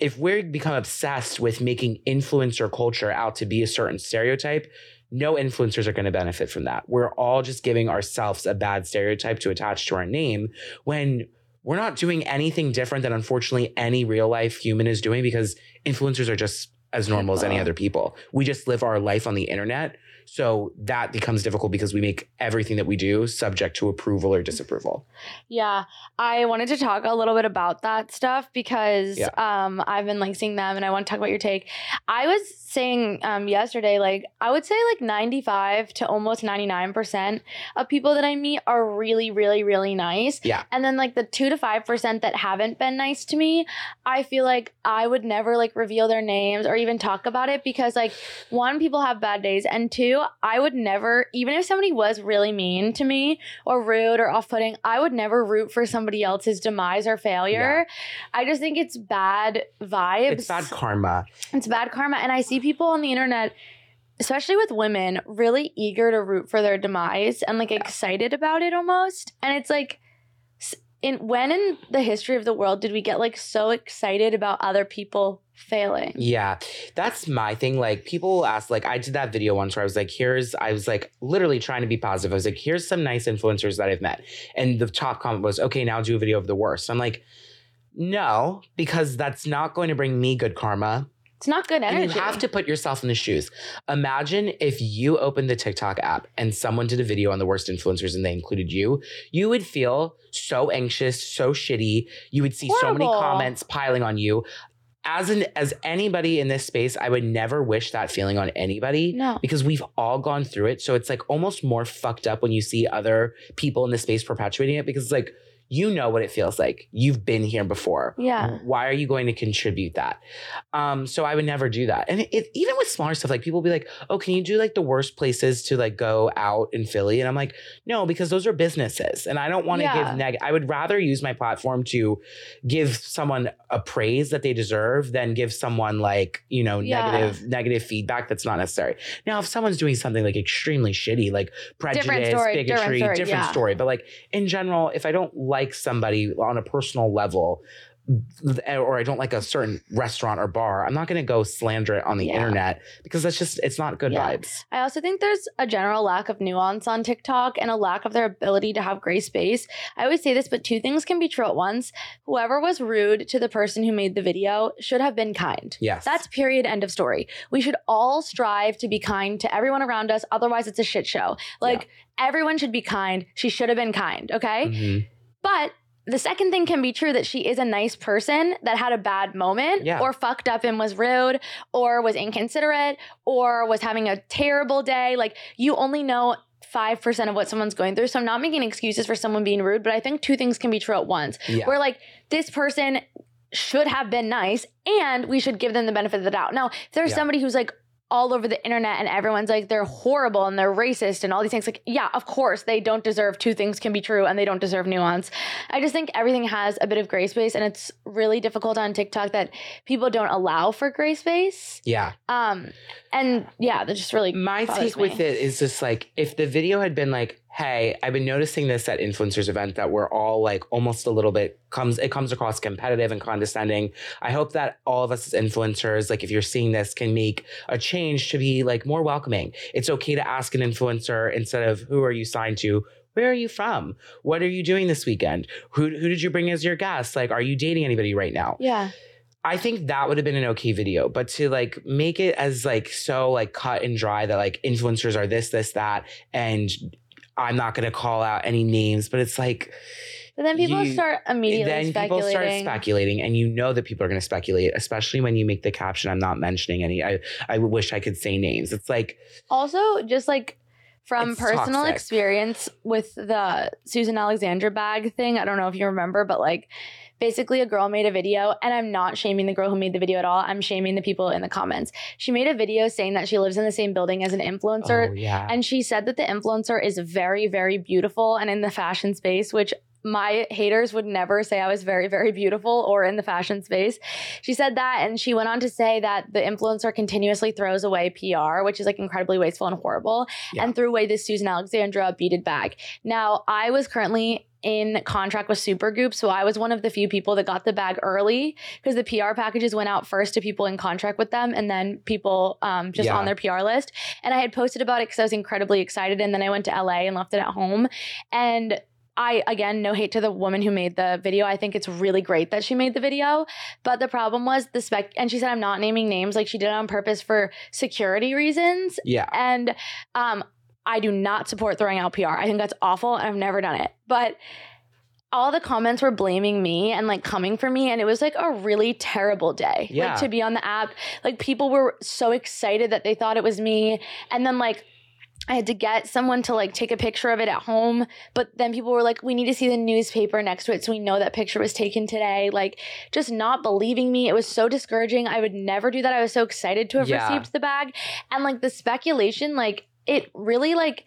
S2: If we become obsessed with making influencer culture out to be a certain stereotype, no influencers are going to benefit from that. We're all just giving ourselves a bad stereotype to attach to our name when we're not doing anything different than unfortunately any real life human is doing because influencers are just as normal as any other people. We just live our life on the internet. So that becomes difficult because we make everything that we do subject to approval or disapproval.
S1: Yeah, I wanted to talk a little bit about that stuff because
S2: Yeah.
S1: um I've been like seeing them and I want to talk about your take. I was saying um yesterday like I would say like 95 to almost 99% of people that I meet are really really really nice.
S2: Yeah.
S1: And then like the 2 to 5% that haven't been nice to me, I feel like I would never like reveal their names or even talk about it because like one people have bad days and two I would never even if somebody was really mean to me or rude or off-putting i would never root for somebody else's demise or failure. I just think it's bad vibes.
S2: It's bad karma.
S1: it's bad karma. And i see people on the internet especially with women really eager to root for their demise and like excited about it almost. And it's like in when in the history of the world did we get like so excited about other people failing
S2: Yeah, that's my thing. Like people will ask, like I did that video once where I was like, here's, I was like literally trying to be positive. I was like, here's some nice influencers that I've met. And the top comment was, okay, now do a video of the worst. I'm like, no, because that's not going to bring me good karma.
S1: it's not good
S2: And
S1: energy
S2: you have to put yourself in the shoes. Imagine if you opened the TikTok app and someone did a video on the worst influencers and they included you, you would feel so anxious, so shitty. You would see so many comments piling on you. As an as anybody in this space, I would never wish that feeling on anybody
S1: no
S2: because we've all gone through it. So it's like almost more fucked up when you see other people in the space perpetuating it because it's like you know what it feels like. You've been here before.
S1: Yeah.
S2: Why are you going to contribute that? Um, so I would never do that. And it, even with smaller stuff, like people be like, "Oh, can you do like the worst places to like go out in Philly?" And I'm like, "No, because those are businesses, and I don't want to
S1: Yeah.
S2: give neg. I would rather use my platform to give someone a praise that they deserve than give someone like you know
S1: Yeah.
S2: negative negative feedback that's not necessary. Now, if someone's doing something like extremely shitty, like prejudice,
S1: story, different
S2: bigotry,
S1: story,
S2: different
S1: yeah.
S2: story, but like in general, if I don't like somebody on a personal level, or I don't like a certain restaurant or bar, I'm not going to go slander it on the
S1: Yeah.
S2: internet because that's just it's not good
S1: Yeah.
S2: vibes.
S1: I also think there's a general lack of nuance on TikTok and a lack of their ability to have gray space. I always say this, but two things can be true at once. Whoever was rude to the person who made the video should have been kind.
S2: Yes,
S1: That's period. End of story. We should all strive to be kind to everyone around us. Otherwise, it's a shit show. Like, everyone should be kind. She should have been kind. Okay.
S2: Mhm.
S1: But the second thing can be true that she is a nice person that had a bad moment
S2: Yeah.
S1: or fucked up and was rude or was inconsiderate or was having a terrible day. Like you only know 5% of what someone's going through. So I'm not making excuses for someone being rude, but I think two things can be true at once.
S2: Yeah.
S1: Where like this person should have been nice and we should give them the benefit of the doubt. Now, if there's
S2: Yeah.
S1: somebody who's like all over the internet and everyone's like they're horrible and they're racist and all these things. Like yeah of course they don't deserve two things can be true and they don't deserve nuance. I just think everything has a bit of gray space and it's really difficult on tiktok that people don't allow for gray space.
S2: Yeah.
S1: um and yeah that just really
S2: My
S1: bothers
S2: take with it is just like if the video had been like, "Hey, I've been noticing this at influencers event that we're all like almost a little bit comes it comes across competitive and condescending. I hope that all of us as influencers, like if you're seeing this, can make a change to be like more welcoming. It's okay to ask an influencer instead of who are you signed to." Where are you from? What are you doing this weekend? Who, who did you bring as your guest? Like, are you dating anybody right now?
S1: yeah
S2: I think that would have been an okay video, but to like make it as like so like cut and dry that like influencers are this, this, that, and I'm not gonna call out any names, but it's like
S1: but then people
S2: you-
S1: start immediately
S2: then people
S1: speculating
S2: start speculating, and you know that people are gonna speculate, especially when you make the caption. I'm not mentioning any. I I wish I could say names. It's like
S1: Also, just like from
S2: It's
S1: personal
S2: toxic.
S1: experience with the Susan Alexandra bag thing, I don't know if you remember, but like basically a girl made a video and I'm not shaming the girl who made the video at all. I'm shaming the people in the comments. She made a video saying that she lives in the same building as an influencer.
S2: Oh, yeah.
S1: And she said that the influencer is very, very beautiful and in the fashion space, which my haters would never say I was very, very beautiful or in the fashion space. She said that, and she went on to say that the influencer continuously throws away PR, which is like incredibly wasteful and horrible,
S2: Yeah.
S1: and threw away this Susan Alexandra beaded bag. Now, I was currently in contract with Supergoop, so I was one of the few people that got the bag early because the PR packages went out first to people in contract with them, and then people um, just
S2: Yeah.
S1: on their PR list. And I had posted about it because I was incredibly excited, and then I went to LA and left it at home, and I again no hate to the woman who made the video. I think it's really great that she made the video, but the problem was the spec and she said I'm not naming names like she did it on purpose for security reasons
S2: yeah.
S1: and um I do not support throwing out PR. I think that's awful and I've never done it. But all the comments were blaming me and like coming for me and it was like a really terrible day
S2: Yeah.
S1: like to be on the app like people were so excited that they thought it was me and then like I had to get someone to like take a picture of it at home, but then people were like, we need to see the newspaper next to it so we know that picture was taken today. Like, just not believing me. It was so discouraging. I would never do that. I was so excited to have
S2: Yeah.
S1: received the bag. And like the speculation, like, it really like,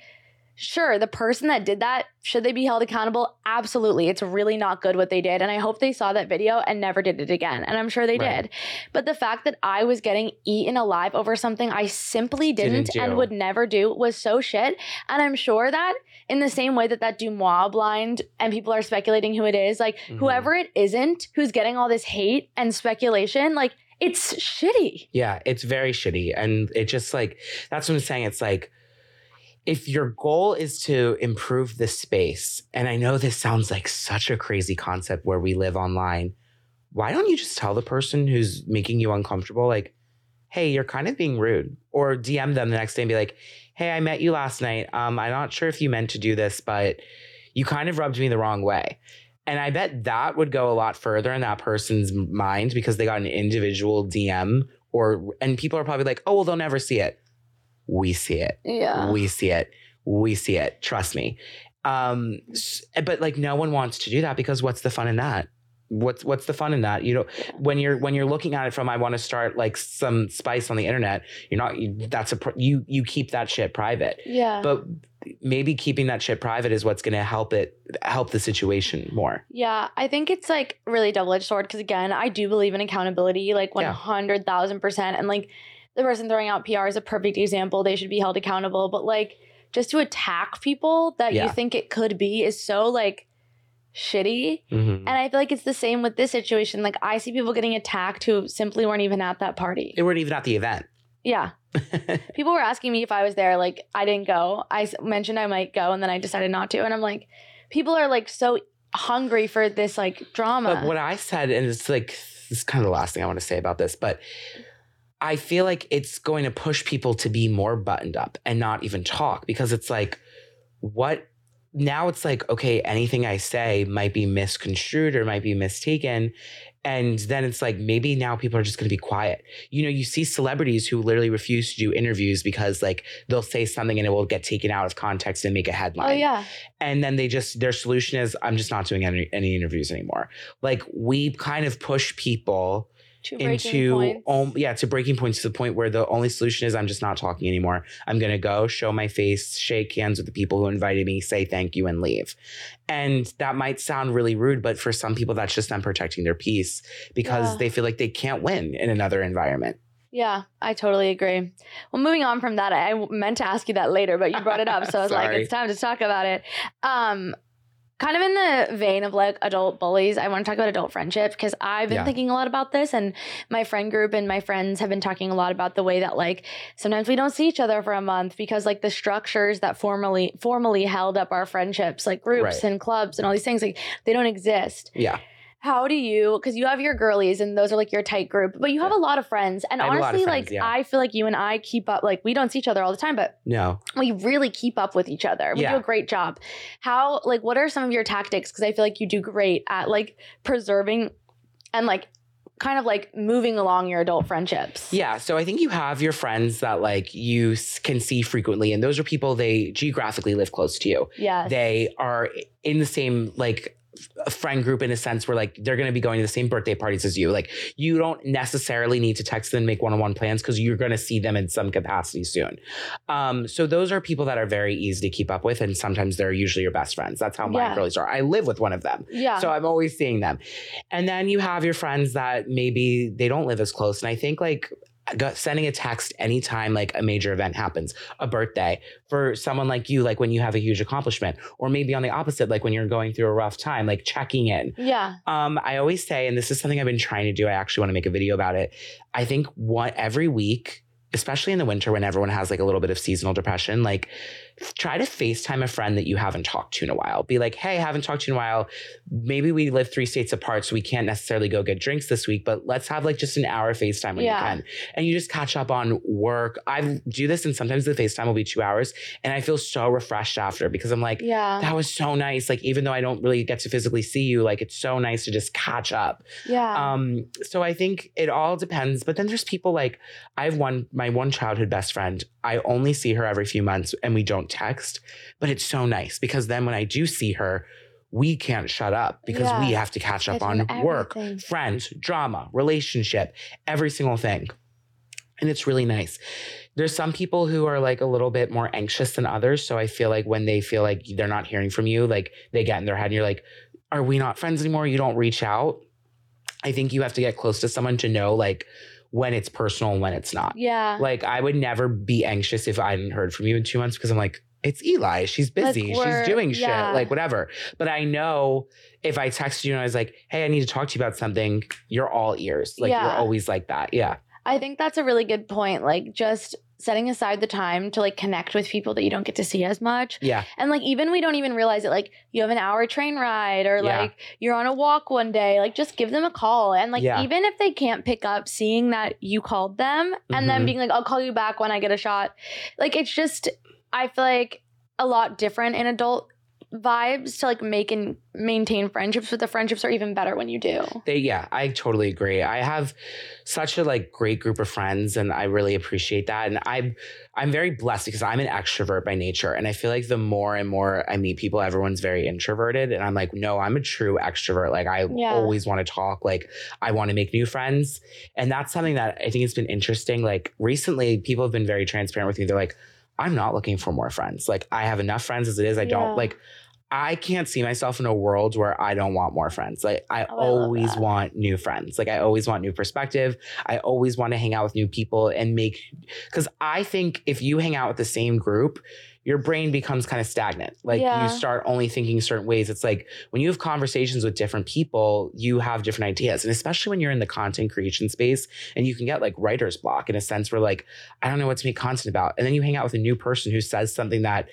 S1: sure, the person that did that, should they be held accountable? Absolutely. It's really not good what they did. And I hope they saw that video and never did it again. And I'm sure they
S2: Right.
S1: did. But the fact that I was getting eaten alive over something I simply didn't,
S2: Didn't
S1: and would never do was so shit. And I'm sure that in the same way that that DeuxMoi blind and people are speculating who it is, like
S2: Mhm.
S1: whoever it isn't who's getting all this hate and speculation, like it's shitty.
S2: Yeah, it's very shitty. And it just like, that's what I'm saying. It's like, if your goal is to improve the space, and I know this sounds like such a crazy concept where we live online, why don't you just tell the person who's making you uncomfortable, like, hey, you're kind of being rude? Or DM them the next day and be like, hey, I met you last night. Um, I'm not sure if you meant to do this, but you kind of rubbed me the wrong way. And I bet that would go a lot further in that person's mind because they got an individual DM or and people are probably like, "Oh, well they'll never see it." We see it.
S1: Yeah.
S2: We see it. We see it. Trust me. Um but like no one wants to do that because what's the fun in that? What's what's the fun in that? You know, when you're when you're looking at it from I want to start like some spice on the internet, you're not you, that's a you you keep that shit private.
S1: Yeah.
S2: But maybe keeping that shit private is what's going to help it help the situation more.
S1: Yeah, I think it's like really double edged sword because again, I do believe in accountability, like hundred thousand percent, and like the person throwing out PR is a perfect example. They should be held accountable, but like just to attack people that
S2: Yeah.
S1: you think it could be is so like shitty.
S2: Mhm.
S1: And I feel like it's the same with this situation. Like I see people getting attacked who simply weren't even at that party.
S2: They weren't even at the event.
S1: Yeah. (laughs) People were asking me if I was there. Like, I didn't go. I mentioned I might go, and then I decided not to. And I'm like, people are like so hungry for this like drama.
S2: But what I said, and it's like it's kind of the last thing I want to say about this, but I feel like it's going to push people to be more buttoned up and not even talk because it's like, what now it's like, okay, anything I say might be misconstrued or might be mistaken. And then it's like, maybe now people are just going to be quiet. You know, you see celebrities who literally refuse to do interviews because like they'll say something and it will get taken out of context and make a headline
S1: oh yeah,
S2: and then they just their solution is i'm just not doing any, any interviews anymore like we kind of push people into um, yeah to breaking points to the point where the only solution is i'm just not talking anymore i'm gonna go show my face shake hands with the people who invited me say thank you and leave and that might sound really rude but for some people that's just them protecting their peace because
S1: Yeah.
S2: they feel like they can't win in another environment
S1: yeah, I totally agree. Well, moving on from that, I meant to ask you that later, but you brought it up, so I was like, (laughs) it's time to talk about it. Um, kind of in the vein of like adult bullies, I want to talk about adult friendship because I've been
S2: Yeah.
S1: thinking a lot about this, and my friend group and my friends have been talking a lot about the way that like sometimes we don't see each other for a month because like the structures that formally formally held up our friendships, like groups
S2: Right.
S1: and clubs and all these things, like they don't exist.
S2: yeah
S1: How do you? Because you have your girlies, and those are like your tight group, but you have a lot of friends. And
S2: I have a lot of
S1: honestly,
S2: friends,
S1: like
S2: yeah.
S1: I feel like you and I keep up. Like we don't see each other all the time, but
S2: no
S1: we really keep up with each other. We
S2: Yeah.
S1: do a great job. How? Like, what are some of your tactics? Because I feel like you do great at like preserving and like kind of like moving along your adult friendships.
S2: Yeah, so I think you have your friends that like you can see frequently, and those are people they geographically live close to you.
S1: Yeah.
S2: They are in the same like a friend group in a sense where like they're going to be going to the same birthday parties as you. Like you don't necessarily need to text them and make one-on-one plans because you're going to see them in some capacity soon. Um, so those are people that are very easy to keep up with, and sometimes they're usually your best friends. That's how my
S1: Yeah.
S2: girlies are. I live with one of them.
S1: Yeah.
S2: So I'm always seeing them. And then you have your friends that maybe they don't live as close. And I think like sending a text anytime like a major event happens, a birthday for someone like you, like when you have a huge accomplishment, or maybe on the opposite, like when you're going through a rough time, like checking in.
S1: yeah.
S2: Um, I always say, and this is something I've been trying to do. I actually want to make a video about it. I think what every week, especially in the winter when everyone has like a little bit of seasonal depression, like try to FaceTime a friend that you haven't talked to in a while. Be like, hey, I haven't talked to you in a while. Maybe we live three states apart, so we can't necessarily go get drinks this week, but let's have like just an hour FaceTime when
S1: Yeah.
S2: you can. And you just catch up on work. I do this, and sometimes the FaceTime will be two hours, and I feel so refreshed after because I'm like,
S1: Yeah.
S2: that was so nice. Like, even though I don't really get to physically see you, like, it's so nice to just catch up.
S1: Yeah.
S2: Um, so I think it all depends. But then there's people like I have one, my one childhood best friend. I only see her every few months and we don't text, but it's so nice because then when I do see her, we can't shut up because we have to catch up
S1: Catch
S2: on
S1: up
S2: work, friends, drama, relationship, every single thing. And it's really nice. There's some people who are like a little bit more anxious than others. So I feel like when they feel like they're not hearing from you, like they get in their head and you're like, are we not friends anymore? You don't reach out. I think you have to get close to someone to know like when it's personal and when it's not.
S1: yeah.
S2: Like I would never be anxious if I hadn't heard from you in two months because I'm like, it's Eli. She's busy.
S1: we're-
S2: She's doing
S1: yeah.
S2: shit. Like whatever. But I know if I texted you and I was like, hey, I need to talk to you about something, you're all ears. Like you're always like that. Yeah.
S1: I think that's a really good point. Like just setting aside the time to like connect with people that you don't get to see as much.
S2: Yeah.
S1: And like even we don't even realize it. Like you have an hour train ride or
S2: Yeah.
S1: like you're on a walk one day. Like just give them a call. And like
S2: Yeah.
S1: even if they can't pick up, seeing that you called them and then
S2: Mhm.
S1: being like, I'll call you back when I get a shot. Like it's just I feel like a lot different in adult vibes to like make and maintain friendships, but the friendships are even better when you do.
S2: They, yeah, I totally agree. I have such a like great group of friends, and I really appreciate that. And I'm I'm very blessed because I'm an extrovert by nature, and I feel like the more and more I meet people, everyone's very introverted, and I'm like, no, I'm a true extrovert. Like I
S1: Yeah.
S2: always want to talk. Like I want to make new friends, and that's something that I think has been interesting. Like recently, people have been very transparent with me. They're like, I'm not looking for more friends. Like I have enough friends as it is. I
S1: Yeah.
S2: don't like. I can't see myself in a world where I don't want more friends. Like I
S1: Oh,
S2: always want new friends. Like I always want new perspective. I always want to hang out with new people and make cuz I think if you hang out with the same group, your brain becomes kind of stagnant. Like
S1: Yeah.
S2: you start only thinking certain ways. It's like when you have conversations with different people, you have different ideas. And especially when you're in the content creation space and you can get like writer's block in a sense where like I don't know what to make content about. And then you hang out with a new person who says something that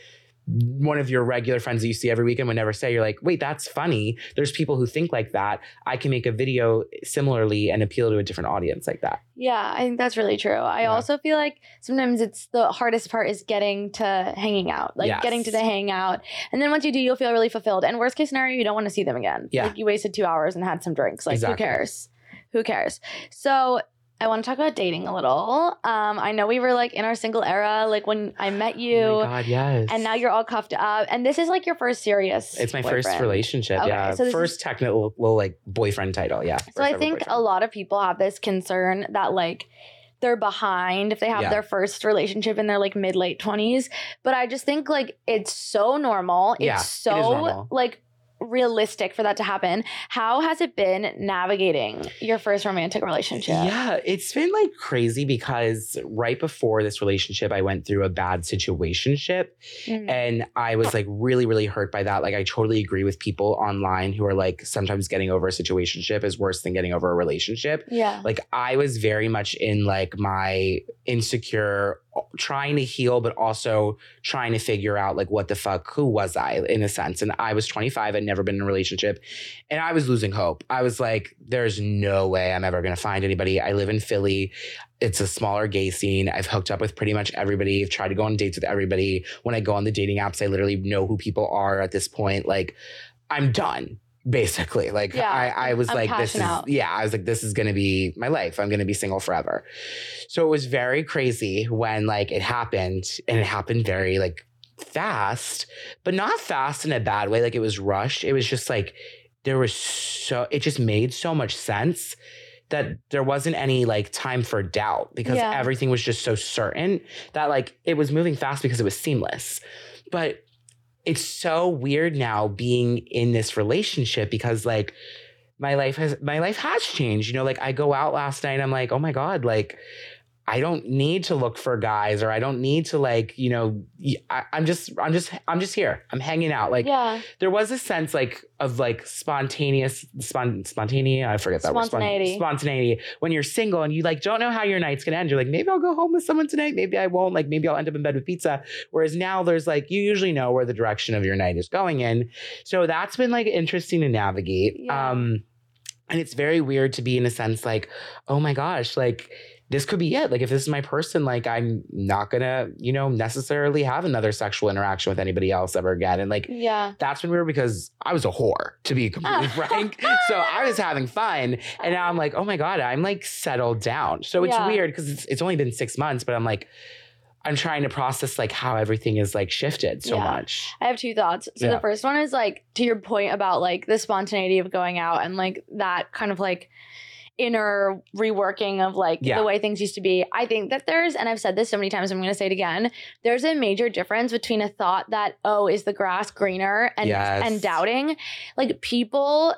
S2: one of your regular friends that you see every weekend would never say, you're like, wait, that's funny. There's people who think like that. I can make a video similarly and appeal to a different audience like that.
S1: Yeah, I think that's really true. I
S2: Yeah.
S1: also feel like sometimes it's the hardest part is getting to hanging out, like
S2: Yes.
S1: getting to the hangout. And then once you do, you'll feel really fulfilled. And worst case scenario, you don't want to see them again.
S2: Yeah.
S1: Like you wasted two hours and had some drinks. Like
S2: Exactly.
S1: who cares? Who cares? So I want to talk about dating a little. Um, I know we were like in our single era, like when I met you.
S2: Oh my God, yes.
S1: And now you're all cuffed up, and this is like your first serious.
S2: It's my first relationship.
S1: Okay,
S2: yeah.
S1: so
S2: first technical little like boyfriend title. Yeah.
S1: So I think a lot of people have this concern that like they're behind if they have
S2: Yeah.
S1: their first relationship in their like mid late 20s, but I just think like it's so normal. It's
S2: Yeah, it is
S1: so
S2: normal.
S1: like realistic for that to happen. How has it been navigating your first romantic relationship?
S2: Yeah, it's been like crazy because right before this relationship, I went through a bad situationship.
S1: Mm.
S2: And I was like really, really hurt by that. Like, I totally agree with people online who are like, sometimes getting over a situationship is worse than getting over a relationship.
S1: Yeah.
S2: Like, I was very much in like my insecure, trying to heal, but also trying to figure out like, what the fuck, who was I in a sense? And I was 25, I'd never been in a relationship, and I was losing hope. I was like, there's no way I'm ever going to find anybody. I live in Philly it's a smaller gay scene. I've hooked up with pretty much everybody. I've tried to go on dates with everybody. When I go on the dating apps, I literally know who people are at this point. Like, I'm done. Basically, like
S1: Yeah,
S2: I, I was
S1: I'm
S2: like, this is
S1: out.
S2: yeah. I was like, this is gonna be my life. I'm gonna be single forever. So it was very crazy when like it happened, and it happened very like fast, but not fast in a bad way. Like it was rushed. It was just like there was so it just made so much sense that there wasn't any like time for doubt because
S1: Yeah.
S2: everything was just so certain that like it was moving fast because it was seamless. But it's so weird now being in this relationship because like my life has my life has changed. You know, like I go out last night, I'm like, oh my God, like I don't need to look for guys or I don't need to like, you know, I, am just, I'm just, I'm just here. I'm hanging out. Like
S1: yeah.
S2: there was a sense like of like spontaneous, spon, spontaneity. I forget that word. Spon-
S1: Spontaneity.
S2: spontaneity. When you're single and you like don't know how your night's gonna end. You're like, maybe I'll go home with someone tonight. Maybe I won't. Like maybe I'll end up in bed with pizza. Whereas now there's like you usually know where the direction of your night is going in. So that's been like interesting to navigate.
S1: Yeah.
S2: Um, and it's very weird to be in a sense like, oh my gosh, like this could be it. Like if this is my person, like I'm not gonna, you know, necessarily have another sexual interaction with anybody else ever again. And like
S1: Yeah.
S2: that's when we were because I was a whore, to be completely (laughs) frank. So I was having fun. And now I'm like, oh my God, I'm like settled down. So it's
S1: Yeah.
S2: weird because it's, it's only been six months, but I'm like, I'm trying to process like how everything is like shifted so
S1: Yeah.
S2: much.
S1: I have two thoughts. So
S2: Yeah.
S1: the first one is like to your point about like the spontaneity of going out and like that kind of like inner reworking of like
S2: Yeah.
S1: the way things used to be. I think that there's, and I've said this so many times, I'm going to say it again. There's a major difference between a thought that oh, is the grass greener and
S2: Yes.
S1: and doubting. Like people.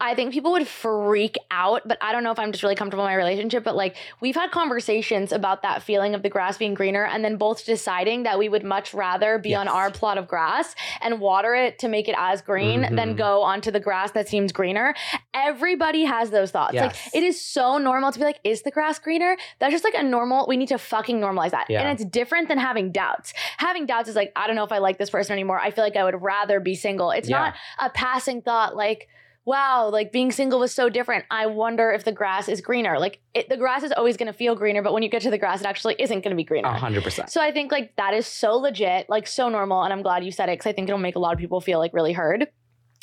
S1: I think people would freak out, but I don't know if I'm just really comfortable in my relationship. But like, we've had conversations about that feeling of the grass being greener, and then both deciding that we would much rather be on our plot of grass and water it to make it as green than
S2: Mhm.
S1: go onto the grass that seems greener. Everybody has those thoughts. Like it is so normal to be like, is the grass greener? That's just like a normal, we need to fucking normalize that.
S2: Yeah.
S1: And it's different than having doubts. Having doubts is like, I don't know if I like this person anymore. I feel like I would rather be single. It's
S2: Yeah.
S1: not a passing thought like, wow, like being single was so different. I wonder if the grass is greener. Like it, the grass is always going to feel greener, but when you get to the grass, it actually isn't going to be greener.
S2: A hundred percent.
S1: So I think like that is so legit, like so normal, and I'm glad you said it because I think it'll make a lot of people feel like really heard.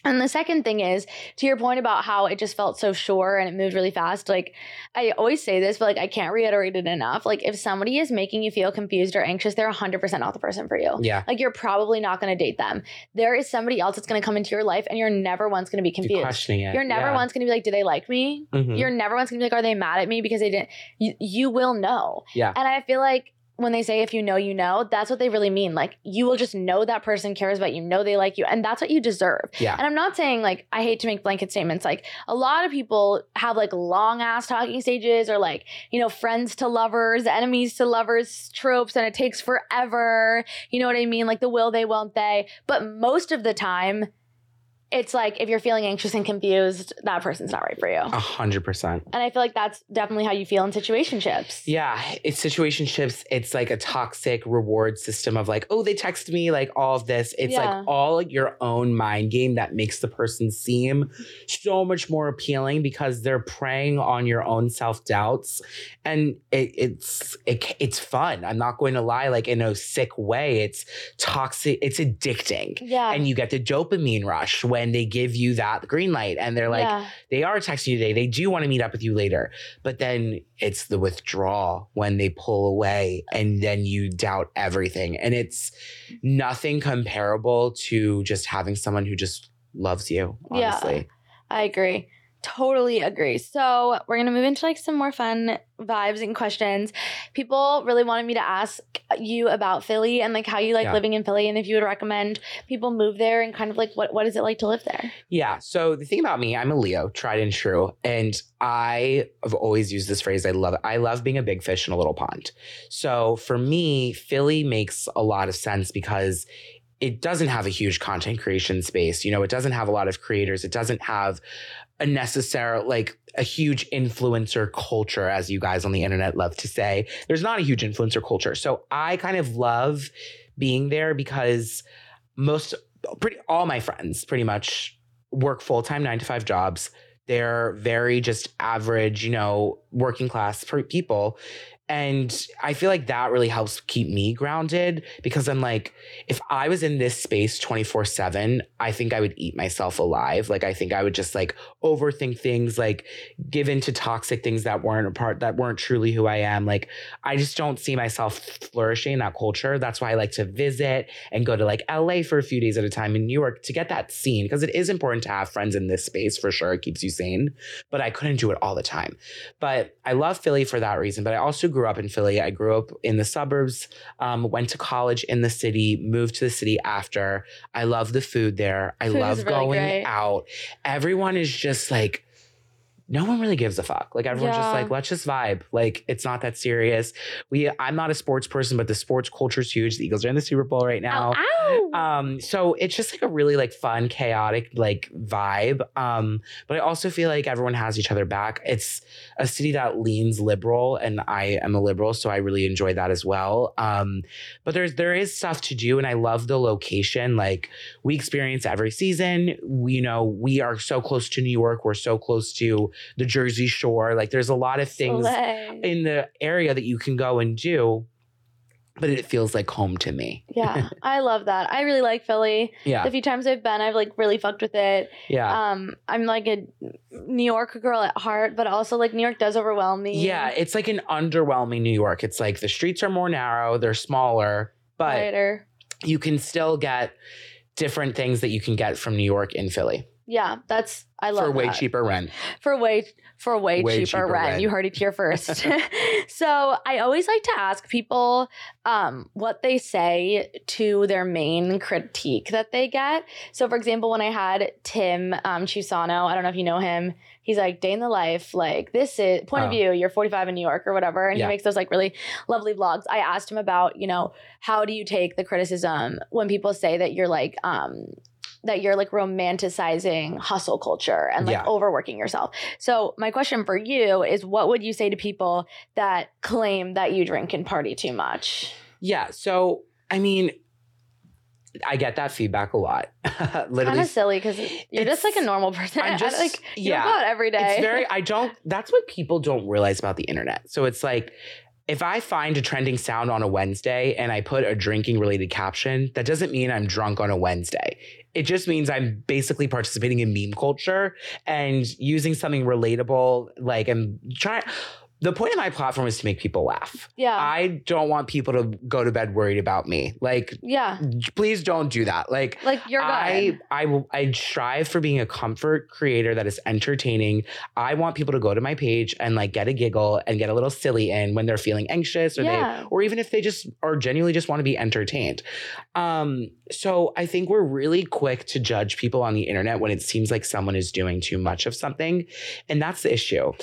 S1: And the second thing is to your point about how it just felt so sure and it moved really fast. Like I always say this, but like I can't reiterate it enough. Like if somebody is making you feel confused or anxious, they're 100% not the person for you.
S2: Yeah.
S1: Like you're probably not going to date them. There is somebody else that's going to come into your life, and you're never once going to be
S2: You're
S1: confused.
S2: questioning it.
S1: You're never
S2: yeah.
S1: once going to be like, "Do they like me?"
S2: Mhm.
S1: You're never once going to be like, "Are they mad at me because they didn't?" You, you will know.
S2: Yeah.
S1: And I feel like when they say if you know, you know, that's what they really mean. Like you will just know that person cares about you, know they like you, and that's what you deserve.
S2: Yeah.
S1: And I'm not saying like I hate to make blanket statements. Like a lot of people have like long ass talking stages or like, you know, friends to lovers, enemies to lovers tropes, and it takes forever. You know what I mean? Like the will they, won't they. But most of the time, it's like if you're feeling anxious and confused, that person's not right for you.
S2: A hundred percent.
S1: And I feel like that's definitely how you feel in situationships.
S2: Yeah, it's situationships. It's like a toxic reward system of like, oh, they text me, like all of this. It's
S1: Yeah.
S2: like all your own mind game that makes the person seem so much more appealing because they're preying on your own self doubts, and it, it's it, it's fun. I'm not going to lie, like in a sick way. It's toxic. It's addicting.
S1: Yeah.
S2: And you get the dopamine rush when they give you that green light and they're like,
S1: yeah.
S2: they are texting you today. They do want to meet up with you later. But then it's the withdrawal when they pull away and then you doubt everything. And it's nothing comparable to just having someone who just loves you,
S1: Yeah.
S2: honestly.
S1: I agree. Totally agree. So we're gonna move into like some more fun vibes and questions. People really wanted me to ask you about Philly and like how you like
S2: Yeah.
S1: living in Philly and if you would recommend people move there and kind of like what what is it like to live there?
S2: Yeah. So the thing about me, I'm a Leo, tried and true. And I have always used this phrase. I love it. I love being a big fish in a little pond. So for me, Philly makes a lot of sense because it doesn't have a huge content creation space. You know, it doesn't have a lot of creators. It doesn't have a necessary, like a huge influencer culture, as you guys on the internet love to say. There's not a huge influencer culture. So I kind of love being there because most, pretty, all my friends pretty much work full time nine to five jobs. They're very just average, you know, working class people. And I feel like that really helps keep me grounded because I'm like, if I was in this space 24 7, I think I would eat myself alive. Like, I think I would just like overthink things, like give into toxic things that weren't a part, that weren't truly who I am. Like, I just don't see myself flourishing in that culture. That's why I like to visit and go to like LA for a few days at a time in New York to get that scene because it is important to have friends in this space for sure. It keeps you sane, but I couldn't do it all the time. But I love Philly for that reason. But I also grew up in Philly. I grew up in the suburbs, um, went to college in the city, moved to the city after. I love the food there. I
S1: Food
S2: love
S1: really
S2: going
S1: great.
S2: out. Everyone is just like, no one really gives a fuck. Like everyone's just like, let's just vibe. Like it's not that serious. We I'm not a sports person, but the sports culture is huge. The Eagles are in the Super Bowl right now.
S1: Ow, ow.
S2: Um, so it's just like a really like fun, chaotic like vibe. Um, but I also feel like everyone has each other back. It's a city that leans liberal, and I am a liberal, so I really enjoy that as well. Um, but there's there is stuff to do, and I love the location. Like we experience every season. We, you know, we are so close to New York. We're so close to the Jersey Shore. Like there's a lot of things
S1: Slay.
S2: in the area that you can go and do. But it feels like home to me.
S1: yeah, (laughs) I love that. I really like Philly.
S2: Yeah.
S1: The few times I've been, I've like really fucked with it.
S2: Yeah.
S1: Um, I'm like a New York girl at heart, but also like New York does overwhelm me.
S2: Yeah, it's like an underwhelming New York. It's like the streets are more narrow, they're smaller, but
S1: Later.
S2: you can still get different things that you can get from New York in Philly
S1: Yeah, that's I love
S2: for way
S1: that.
S2: cheaper rent.
S1: for way for way,
S2: Way
S1: cheaper,
S2: cheaper
S1: rent.
S2: rent.
S1: You heard it here first. (laughs) (laughs) so I always like to ask people um, what they say to their main critique that they get. So for example, when I had Tim um, Chiusano, I don't know if you know him. He's like day in the life, like this is point of
S2: Oh.
S1: view. You're 45 in New York or whatever, and
S2: Yeah.
S1: he makes those like really lovely vlogs. I asked him about, you know, how do you take the criticism when people say that you're like um that you're like romanticizing hustle culture and like
S2: Yeah.
S1: overworking yourself. So my question for you is what would you say to people that claim that you drink and party too much?
S2: Yeah, so I mean, I get that feedback a lot.
S1: Kind (laughs)
S2: Literally,
S1: of silly because you're just like a normal person.
S2: I'm (laughs) just-
S1: like you
S2: yeah.
S1: go out every day.
S2: it's very (laughs) i don't that's what people don't realize about the internet so it's like if i find a trending sound on a wednesday and i put a drinking related caption that doesn't mean i'm drunk on a wednesday it just means i'm basically participating in meme culture and using something relatable like i'm trying the point of my platform is to make people laugh
S1: yeah.
S2: i don't want people to go to bed worried about me like
S1: yeah.
S2: please don't do that like
S1: Like you're
S2: I. I will I strive for being a comfort creator that is entertaining. I want people to go to my page and like get a giggle and get a little silly in when they're feeling anxious or
S1: Yeah.
S2: they or even if they just are genuinely just want to be entertained. Um so I think we're really quick to judge people on the internet when it seems like someone is doing too much of something and that's the issue.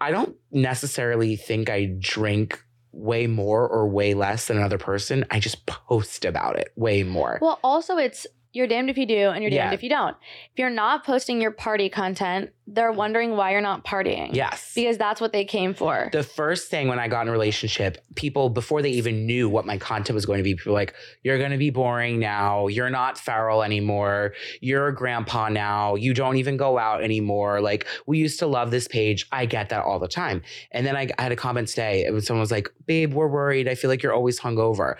S2: I don't necessarily think I drink way more or way less than another person. I just post about it way more.
S1: Well, also it's you're damned if you do and you're damned
S2: Yeah.
S1: if you don't. If you're not posting your party content, they're mm. wondering why you're not partying.
S2: yes.
S1: Because that's what they came for.
S2: the first thing when I got in a relationship, people before they even knew what my content was going to be, people were like, "You're going to be boring now. You're not feral anymore. You're a grandpa now. You don't even go out anymore. Like we used to love this page. I get that all the time." And then I, I had a comment today. Was someone was like, "Babe, we're worried. I feel like you're always hungover."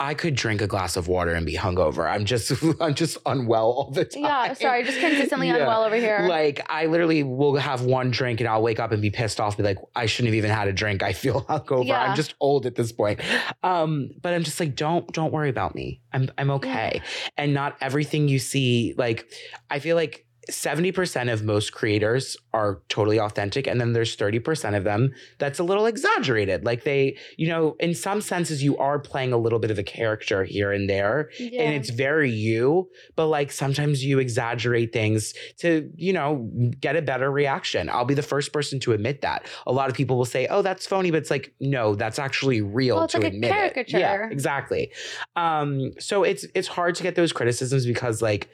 S2: I could drink a glass of water and be hungover. I'm just (laughs) I'm just unwell all the time.
S1: yeah, sorry, just consistently (laughs)
S2: Yeah.
S1: unwell over here.
S2: Like I literally will have one drink and I'll wake up and be pissed off, be like, I shouldn't have even had a drink. I feel (laughs) hungover.
S1: Yeah.
S2: I'm just old at this point. Um, but I'm just like, don't don't worry about me. I'm I'm okay. And not everything you see, like I feel like 70% of most creators are totally authentic. And then there's 30% of them that's a little exaggerated. Like they, you know, in some senses, you are playing a little bit of a character here and there
S1: yeah.
S2: and it's very you but like sometimes you exaggerate things to you know get a better reaction i'll be the first person to admit that a lot of people will say oh that's phony but it's like no that's actually real
S1: Well, it's
S2: to
S1: like a
S2: admit it. yeah exactly um so it's it's hard to get those criticisms because like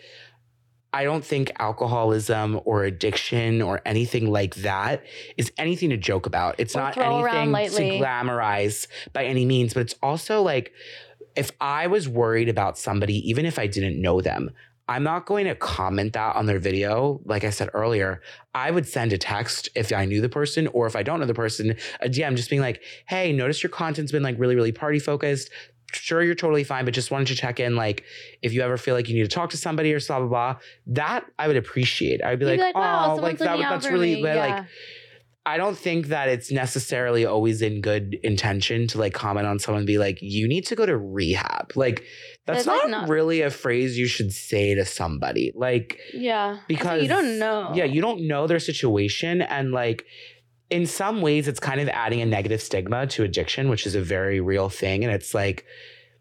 S2: I don't think alcoholism or addiction or anything like that is anything to joke about. It's
S1: Or
S2: not anything to glamorize by any means, but it's also like if I was worried about somebody, even if I didn't know them, I'm not going to comment that on their video. Like I said earlier, I would send a text if I knew the person or if I don't know the person, a DM just being like, hey, notice your content's been like really, really party focused. Sure, you're totally fine, but just wanted to check in. Like, if you ever feel like you need to talk to somebody or blah, blah, blah, that I would appreciate. I would be like,
S1: be like, wow,
S2: oh, like that, that's really
S1: Yeah.
S2: like, I don't think that it's necessarily always in good intention to like comment on someone and be like, you need to go to rehab. Like, that's
S1: like,
S2: not,
S1: not-
S2: really a phrase you should say to somebody. Like,
S1: yeah.
S2: Because
S1: you don't know.
S2: Yeah, you don't know their situation. And like, in some ways, it's kind of adding a negative stigma to addiction, which is a very real thing. And it's like,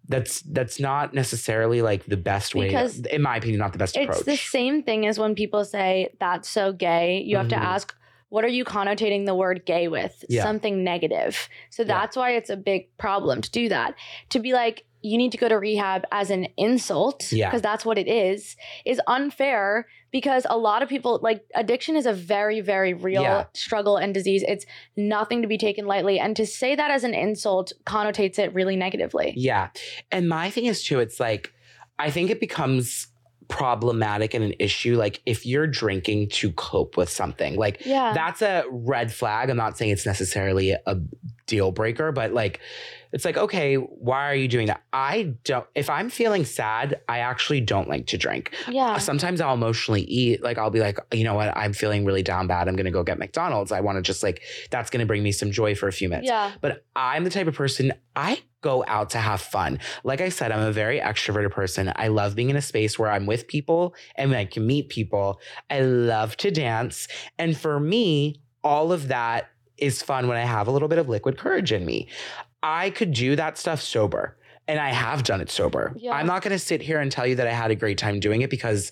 S2: that's that's not necessarily like the best way,
S1: Because
S2: in my opinion, not the best approach.
S1: It's
S2: approach.
S1: the same thing as when people say that's so gay. You have
S2: Mhm.
S1: to ask, what are you connotating the word gay with?
S2: Yeah.
S1: Something negative. So
S2: Yeah.
S1: that's why it's a big problem to do that. To be like, you need to go to rehab as an insult,
S2: Yeah.
S1: because that's what it is, is unfair because a lot of people like addiction is a very, very real
S2: Yeah.
S1: struggle and disease. It's nothing to be taken lightly. And to say that as an insult connotates it really negatively.
S2: Yeah. And my thing is too, it's like, I think it becomes problematic and an issue. Like if you're drinking to cope with something, like
S1: Yeah.
S2: that's a red flag. I'm not saying it's necessarily a deal breaker, but like, it's like, okay, why are you doing that? I don't, if I'm feeling sad, I actually don't like to drink.
S1: yeah.
S2: Sometimes I'll emotionally eat. Like I'll be like, you know what? I'm feeling really down bad. I'm going to go get McDonald's. I want to just like, that's going to bring me some joy for a few minutes.
S1: Yeah.
S2: But I'm the type of person I go out to have fun. Like I said, I'm a very extroverted person. I love being in a space where I'm with people and I can meet people. I love to dance. And for me, all of that is fun when I have a little bit of liquid courage in me. I could do that stuff sober. And I have done it sober.
S1: Yeah.
S2: I'm not going to sit here and tell you that I had a great time doing it because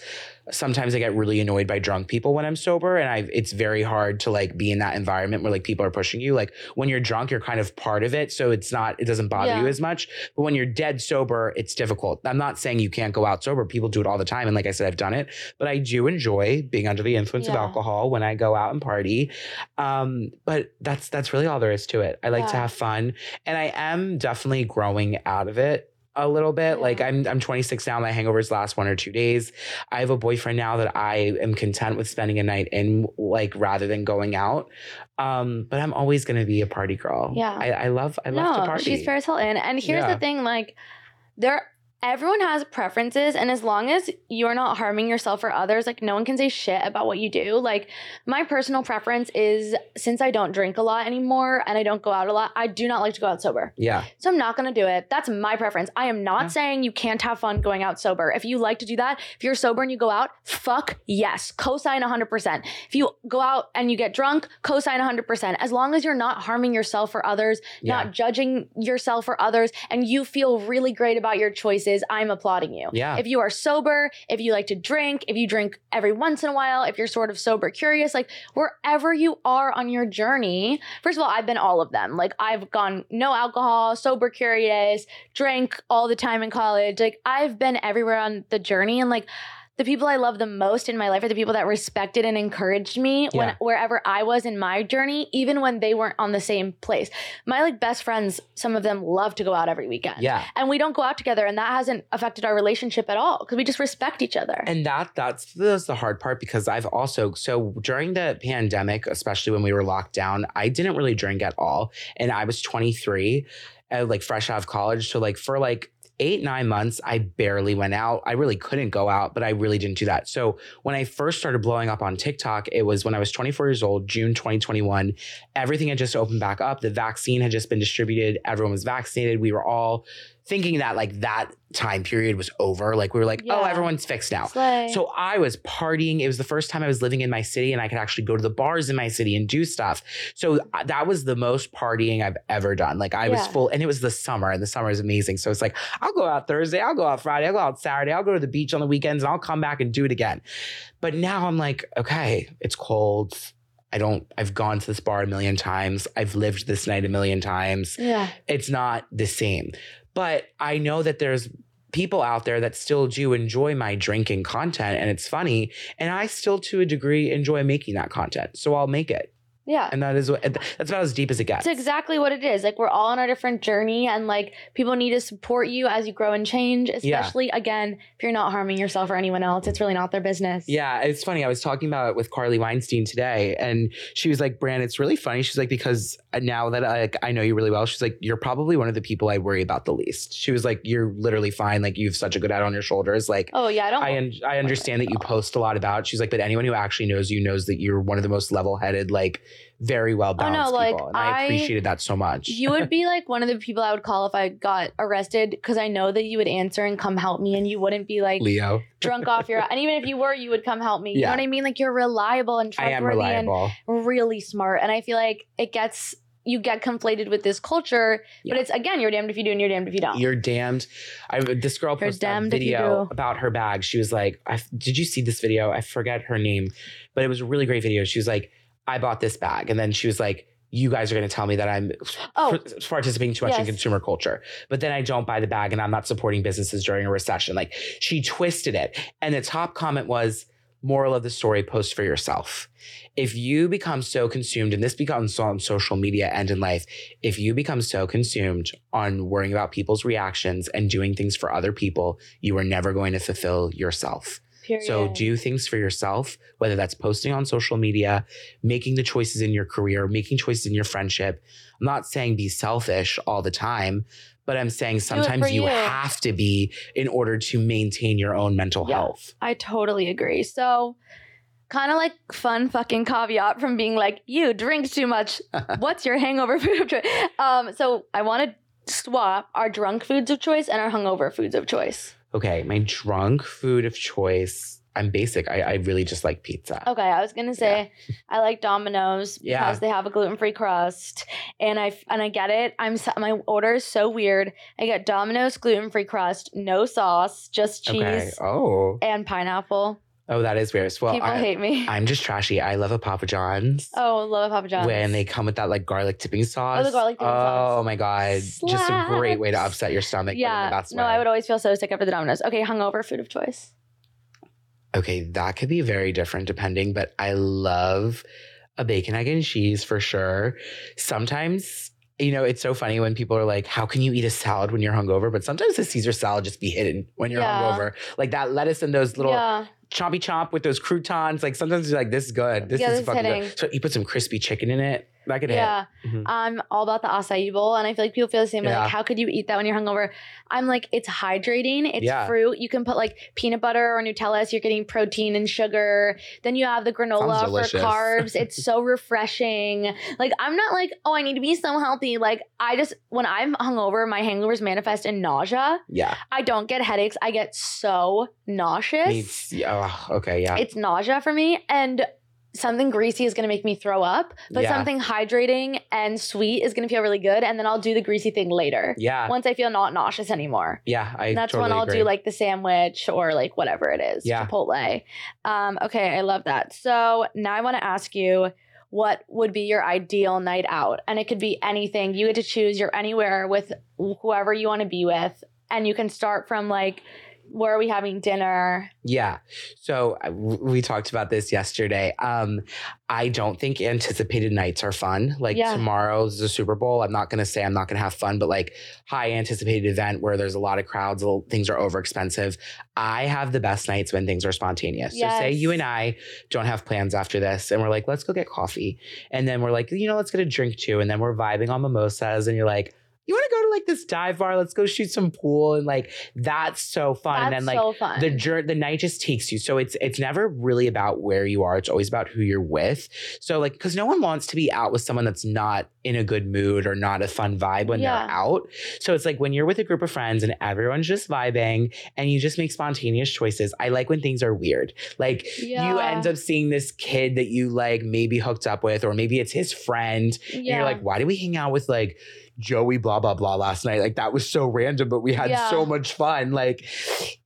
S2: sometimes I get really annoyed by drunk people when I'm sober, and I it's very hard to like be in that environment where like people are pushing you. Like when you're drunk, you're kind of part of it, so it's not it doesn't bother
S1: Yeah.
S2: you as much. But when you're dead sober, it's difficult. I'm not saying you can't go out sober. People do it all the time, and like I said, I've done it. But I do enjoy being under the influence of alcohol when I go out and party. Um, but that's that's really all there is to it. I like to have fun, and I am definitely growing out of it a little bit. Like I'm I'm 26 now. My hangovers last one or two days. I have a boyfriend now that I am content with spending a night in, like rather than going out. Um, but I'm always gonna be a party girl.
S1: Yeah.
S2: I, I love I love to party.
S1: she's Paris Hilton. And here's
S2: Yeah.
S1: the thing, like there everyone has preferences and as long as you're not harming yourself or others, like no one can say shit about what you do. Like my personal preference is since I don't drink a lot anymore and I don't go out a lot, I do not like to go out sober.
S2: yeah.
S1: So I'm not going to do it. That's my preference. I am not
S2: Yeah.
S1: saying you can't have fun going out sober. If you like to do that, if you're sober and you go out, fuck yes. Cosign 100%. If you go out and you get drunk, cosign 100%. As long as you're not harming yourself or others,
S2: Yeah.
S1: not judging yourself or others, and you feel really great about your choices, I'm applauding you.
S2: Yeah.
S1: If you are sober, if you like to drink, if you drink every once in a while, if you're sort of sober curious, like wherever you are on your journey, first of all, I've been all of them. Like I've gone no alcohol, sober curious, drank all the time in college. Like I've been everywhere on the journey and like the people I love the most in my life are the people that respected and encouraged me when wherever I was in my journey, even when they weren't on the same place. My like best friends, some of them love to go out every weekend
S2: Yeah.
S1: and we don't go out together and that hasn't affected our relationship at all because we just respect each other
S2: And that that's that's the hard part because I've also so during the pandemic, especially when we were locked down, I didn't really drink at all, and I was 23, uh, like fresh out of college. So like for like eight nine months, I barely went out. I really couldn't go out, but I really didn't do that. So when I first started blowing up on TikTok, it was when I was 24 years old, June 2021. Everything had just opened back up. The vaccine had just been distributed. Everyone was vaccinated. We were all thinking that like that time period was over. Like we were like, oh, everyone's fixed now.
S1: Slay.
S2: So I was partying. It was the first time I was living in my city and I could actually go to the bars in my city and do stuff. So uh, that was the most partying I've ever done. Like I was full and it was the summer and the summer is amazing. So it's like, I'll go out Thursday, I'll go out Friday, I'll go out Saturday, I'll go to the beach on the weekends and I'll come back and do it again. But now I'm like, okay, it's cold. I don't, I've gone to this bar a million times. I've lived this night a million times
S1: yeah
S2: it's not the same. But I know that there's people out there that still do enjoy my drinking content and it's funny. And I still, to a degree, enjoy making that content. So I'll make it.
S1: Yeah.
S2: And that is what that's about as deep as it gets.
S1: It's exactly what it is. Like we're all on our different journey and like people need to support you as you grow and change,
S2: Yeah.
S1: especially again, if you're not harming yourself or anyone else, it's really not their business.
S2: Yeah, it's funny. I was talking about it with Carly Weinstein today, and she was like, "Bran, it's really funny." She's like, "Because uh, now that I, like, I know you really well, she's like, you're probably one of the people I worry about the least." She was like, "You're literally fine. Like, you have such a good head on your shoulders. Like,
S1: Oh yeah, I don't
S2: I un- I understand that you post a lot about." She's like, "But anyone who actually knows you knows that you're one of the most level headed, like, very well oh, balanced
S1: like,
S2: people." And I,
S1: I-
S2: appreciated that so much.
S1: you would (laughs) be like one of the people I would call if I got arrested because I know that you would answer and come help me and you wouldn't be like
S2: Leo,
S1: drunk off your and even if you were, you would come help me. You
S2: Yeah.
S1: know what I mean? Like you're reliable and
S2: I am
S1: trustworthy and really smart. And I feel like it gets you get conflated with this culture, but it's again, you're damned if you do and you're damned if you don't.
S2: You're damned. I this girl posted a video about her bag. She was like, I, "Did you see this video? I forget her name, but it was a really great video." She was like, "I bought this bag," and then she was like, "You guys are going to tell me that I'm
S1: Oh.
S2: participating too much in consumer culture, but then I don't buy the bag and I'm not supporting businesses during a recession." Like she twisted it, and the top comment was. Moral of the story: Post for yourself. If you become so consumed, and this becomes on social media and in life, if you become so consumed on worrying about people's reactions and doing things for other people, you are never going to fulfill yourself.
S1: Period.
S2: So do things for yourself, whether that's posting on social media, making the choices in your career, making choices in your friendship. I'm not saying be selfish all the time, but I'm saying sometimes you
S1: you.
S2: have to be in order to maintain your own mental
S1: Yeah.
S2: health.
S1: I totally agree. So, kind of like fun fucking caveat from being like, you drink too much. (laughs) What's your hangover food of choice? Um, so I want to swap our drunk foods of choice and our hungover foods of choice.
S2: Okay, my drunk food of choice. I'm basic. I, I really just like pizza.
S1: Okay, I was gonna say I like Domino's because
S2: Yeah.
S1: they have a gluten free crust, and I and I get it. I'm so, my order is so weird. I get Domino's gluten free crust, no sauce, just cheese
S2: Okay. Oh.
S1: and pineapple.
S2: Oh, that is weird. Well,
S1: People
S2: I,
S1: hate me.
S2: I'm just trashy. I love a Papa John's.
S1: oh, love a Papa John's.
S2: When they come with that like garlic dipping oh, sauce.
S1: Oh, the garlic dipping
S2: oh,
S1: sauce.
S2: my god. Just a great way to upset your stomach. but in the
S1: yeah,
S2: best
S1: no. I would always feel so sick after the Domino's. Okay, hungover food of choice.
S2: Okay, that could be very different depending, but I love a bacon, egg, and cheese for sure. Sometimes, you know, it's so funny when people are like, How can you eat a salad when you're hungover? But sometimes the Caesar salad just be hidden when you're
S1: Yeah.
S2: hungover. Like that lettuce and those little
S1: yeah,
S2: chompy chomp with those croutons. Like sometimes you're like, This is good. This
S1: Yeah,
S2: is
S1: this
S2: fucking
S1: hitting.
S2: good. So you put some crispy chicken in it. That could
S1: yeah.
S2: hit. Mhm.
S1: I'm all about the acai bowl, and I feel like people feel the same way.
S2: Yeah.
S1: Like, how could you eat that when you're hungover? I'm like, it's hydrating. It's
S2: Yeah.
S1: fruit. You can put like peanut butter or Nutella, so you're getting protein and sugar. Then you have the granola for carbs. it's so (laughs) refreshing. Like, I'm not like, oh, I need to be so healthy. Like, I just when I'm hungover, my hangovers manifest in nausea.
S2: Yeah.
S1: I don't get headaches. I get so nauseous.
S2: Meats. Yeah. oh, okay. Yeah.
S1: It's nausea for me, and something greasy is going to make me throw up, but
S2: Yeah.
S1: something hydrating and sweet is going to feel really good. And then I'll do the greasy thing later
S2: yeah.
S1: once I feel not nauseous anymore.
S2: Yeah. I
S1: That's
S2: totally
S1: when I'll
S2: agree.
S1: do like the sandwich or like whatever it is,
S2: Yeah.
S1: Chipotle. Um, okay, I love that. So now I want to ask you. What would be your ideal night out? And it could be anything. You get to choose. You're anywhere with whoever you want to be with. And you can start from like, where are we having dinner?
S2: Yeah. So uh, we talked about this yesterday. Um, I don't think anticipated nights are fun. Like
S1: Yeah.
S2: tomorrow's the Super Bowl. I'm not going to say I'm not going to have fun, but like high anticipated event where there's a lot of crowds, things are over expensive. I have the best nights when things are spontaneous. So say you and I don't have plans after this and we're like, let's go get coffee. And then we're like, you know, let's get a drink too. And then we're vibing on mimosas and you're like, you want to go to like this dive bar? Let's go shoot some pool. And like, that's so fun. and
S1: That's
S2: then like,
S1: so fun.
S2: the jour- the night just takes you so it's it's never really about where you are it's always about who you're with so like because no one wants to be out with someone that's not in a good mood or not a fun vibe when
S1: Yeah.
S2: they're out so it's like when you're with a group of friends and everyone's just vibing and you just make spontaneous choices i like when things are weird like you end up seeing this kid that you like maybe hooked up with or maybe it's his friend and you're like why do we hang out with like Joey blah blah blah last night. Like that was so random, but we had
S1: Yeah.
S2: so much fun. Like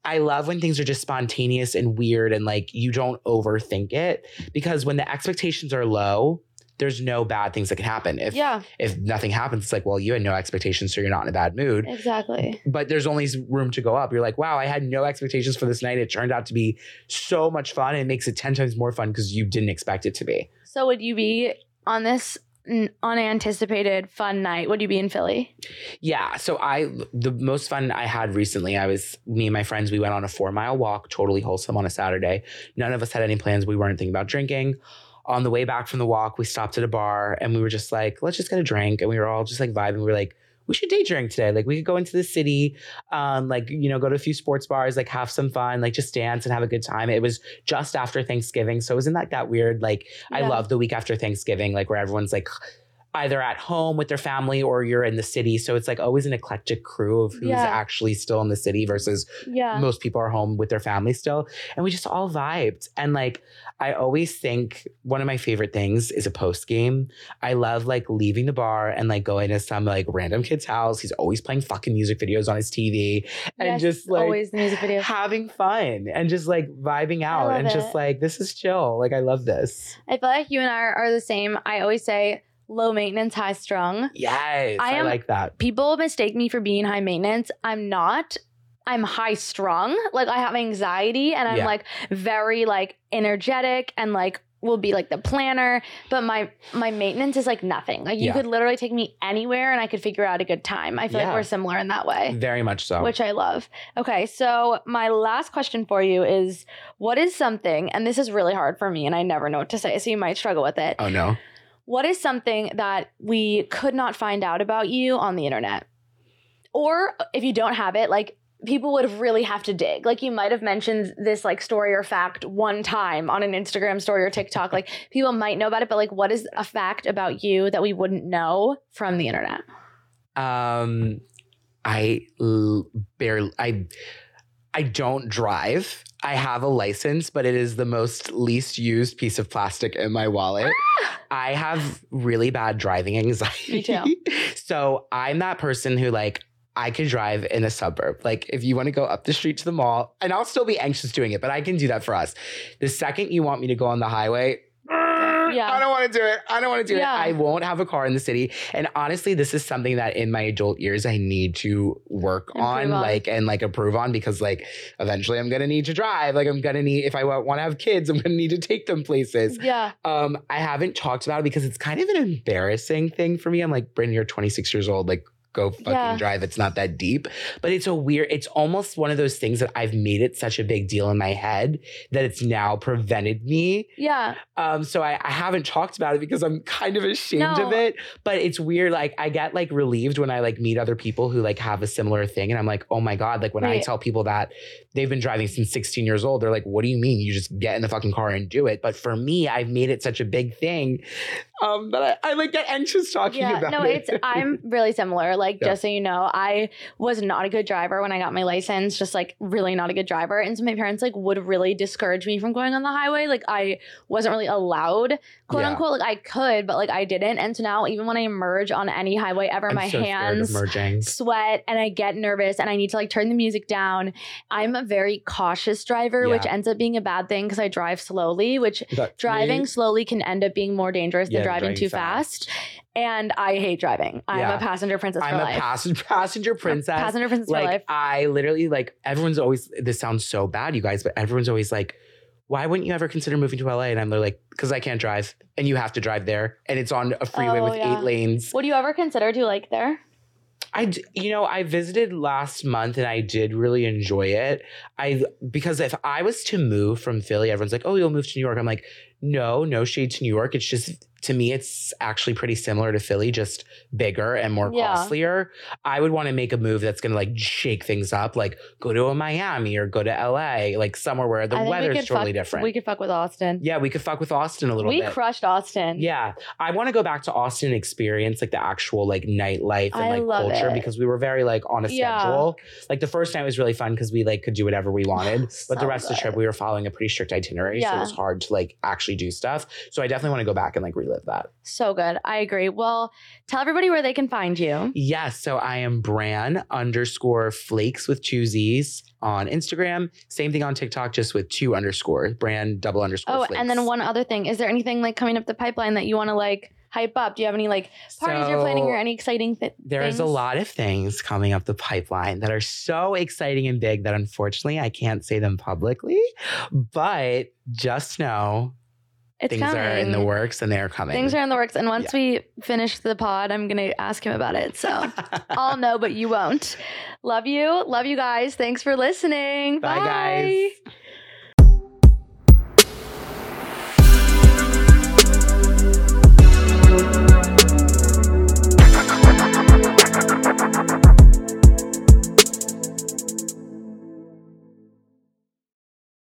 S2: I love when things are just spontaneous and weird and like you don't overthink it because when the expectations are low, there's no bad things that can happen. If
S1: yeah,
S2: if nothing happens, it's like, well, you had no expectations, so you're not in a bad mood.
S1: exactly.
S2: But there's only room to go up. You're like, wow, I had no expectations for this night. It turned out to be so much fun. And it makes it 10 times more fun because you didn't expect it to be.
S1: So would you be on this unanticipated fun night, would you be in Philly?
S2: Yeah. So I the most fun I had recently, I was me and my friends, we went on a four mile walk, totally wholesome on a Saturday. None of us had any plans. We weren't thinking about drinking. On the way back from the walk, we stopped at a bar and we were just like, let's just get a drink. And we were all just like vibing. We were like, we should day drink today. Like we could go into the city, um, like, you know, go to a few sports bars, like have some fun, like just dance and have a good time. It was just after Thanksgiving. So it wasn't like that weird, like I love the week after Thanksgiving, like where everyone's like either at home with their family or you're in the city. So it's like always an eclectic crew of who's
S1: Yeah.
S2: actually still in the city versus
S1: Yeah.
S2: most people are home with their family still. And we just all vibed. And like, I always think one of my favorite things is a post game. I love like leaving the bar and like going to some like random kid's house. He's always playing fucking music videos on his TV and
S1: Yes,
S2: just like
S1: always the music video.
S2: having fun and just like vibing out and just like, this is chill. Like, I love this.
S1: I feel like you and I are the same. I always say low maintenance, high strung.
S2: Yes.
S1: I
S2: I, like that.
S1: People mistake me for being high maintenance. I'm not. I'm high strung. Like I have anxiety and I'm
S2: Yeah.
S1: like very like energetic and like will be like the planner, but my my maintenance is like nothing. Like you
S2: Yeah.
S1: could literally take me anywhere and I could figure out a good time. I feel
S2: Yeah.
S1: like we're similar in that way.
S2: Very much so.
S1: which I love. Okay, so my last question for you is what is something, and this is really hard for me and I never know what to say, so you might struggle with it.
S2: oh, no.
S1: What is something that we could not find out about you on the internet? Or if you don't have it, like people would really have to dig. Like you might have mentioned this like story or fact one time on an Instagram story or TikTok. Like people might know about it, but like what is a fact about you that we wouldn't know from the internet?
S2: Um, I l- barely. I I don't drive. I have a license, but it is the most least used piece of plastic in my wallet. Ah! I have really bad driving anxiety.
S1: Me too. (laughs)
S2: so I'm that person who like I could drive in a suburb. Like if you want to go up the street to the mall, and I'll still be anxious doing it, but I can do that for us. The second you want me to go on the highway,
S1: Yeah.
S2: I don't want to do it. I don't want to do
S1: Yeah.
S2: it. I won't have a car in the city. And honestly, this is something that in my adult years I need to work on,
S1: on.
S2: like and like improve on because like eventually I'm gonna need to drive. Like I'm gonna need if I want to have kids, (laughs) I'm gonna need to take them places.
S1: Yeah.
S2: Um, I haven't talked about it because it's kind of an embarrassing thing for me. I'm like, Bryn, you're 26 years old. Like, go fucking
S1: Yeah.
S2: drive. It's not that deep. But it's a weird, it's almost one of those things that I've made it such a big deal in my head that it's now prevented me.
S1: Yeah.
S2: Um, so I, I haven't talked about it because I'm kind of ashamed
S1: No.
S2: of it. But it's weird. Like I get like relieved when I like meet other people who like have a similar thing. And I'm like, oh my God. Like when I tell people that they've been driving since 16 years old, they're like, what do you mean? You just get in the fucking car and do it. But for me, I've made it such a big thing um, that I, I like get anxious talking
S1: Yeah,
S2: about
S1: no,
S2: it.
S1: No, it's I'm really similar. Like
S2: Yeah.
S1: just so you know, I was not a good driver when I got my license, just like really not a good driver. And so my parents like would really discourage me from going on the highway. Like I wasn't really allowed, quote
S2: Yeah.
S1: unquote. Like I could, but like I didn't. And so now even when I emerge on any highway ever,
S2: I'm
S1: my
S2: so
S1: hands sweat and I get nervous and I need to like turn the music down. I'm a very cautious driver, which ends up being a bad thing because I drive slowly, which driving
S2: me.
S1: slowly can end up being more dangerous
S2: Yeah,
S1: than driving
S2: driving
S1: too
S2: fast.
S1: fast. And I hate driving. I'm
S2: Yeah.
S1: a passenger princess
S2: I'm
S1: for
S2: a
S1: life. (laughs)
S2: passenger passenger princess.
S1: passenger princess
S2: like
S1: for life.
S2: I literally like everyone's always this sounds so bad, you guys, but everyone's always like, why wouldn't you ever consider moving to LA? And I'm like, because I can't drive, and you have to drive there, and it's on a freeway
S1: Oh,
S2: with
S1: yeah.
S2: eight lanes.
S1: Would you ever consider to like there?
S2: I, you know, I visited last month and I did really enjoy it. I because if I was to move from Philly, everyone's like, "Oh, you'll move to New York." I'm like, no, no shade to New York. It's just to me, it's actually pretty similar to Philly, just bigger and more
S1: Yeah.
S2: costlier. I would want to make a move that's going to like shake things up, like go to a Miami or go to LA, like somewhere where the
S1: I think we
S2: weather's totally
S1: fuck,
S2: different.
S1: We could fuck with Austin.
S2: yeah, we could fuck with Austin a little
S1: we
S2: bit.
S1: We crushed Austin.
S2: Yeah, I want to go back to Austin and experience like the actual like nightlife and
S1: I
S2: like culture
S1: it.
S2: because we were very like on a
S1: Yeah.
S2: schedule. Like the first night was really fun because we like could do whatever we wanted, (laughs) but the
S1: So
S2: rest of the trip we were following a pretty strict itinerary, so it was hard to like actually do stuff. So I definitely want to go back and like relive that.
S1: So good. I agree. Well, tell everybody where they can find you.
S2: Yes, so I am Bran underscore Flakes with two Z's on Instagram. Same thing on TikTok, just with two underscores. Bran double underscore.
S1: Oh,
S2: Flakes.
S1: and then one other thing. Is there anything like coming up the pipeline that you want to like hype up? Do you have any like parties you're planning or any exciting th-
S2: There's a lot of things coming up the pipeline that are so exciting and big that unfortunately I can't say them publicly. But just know
S1: It's
S2: things
S1: coming.
S2: are in the works and they're coming.
S1: Things are in the works, and once we finish the pod, I'm gonna ask him about it. So I'll know, but you won't. Love you, love you guys. Thanks for listening.
S2: Bye, guys.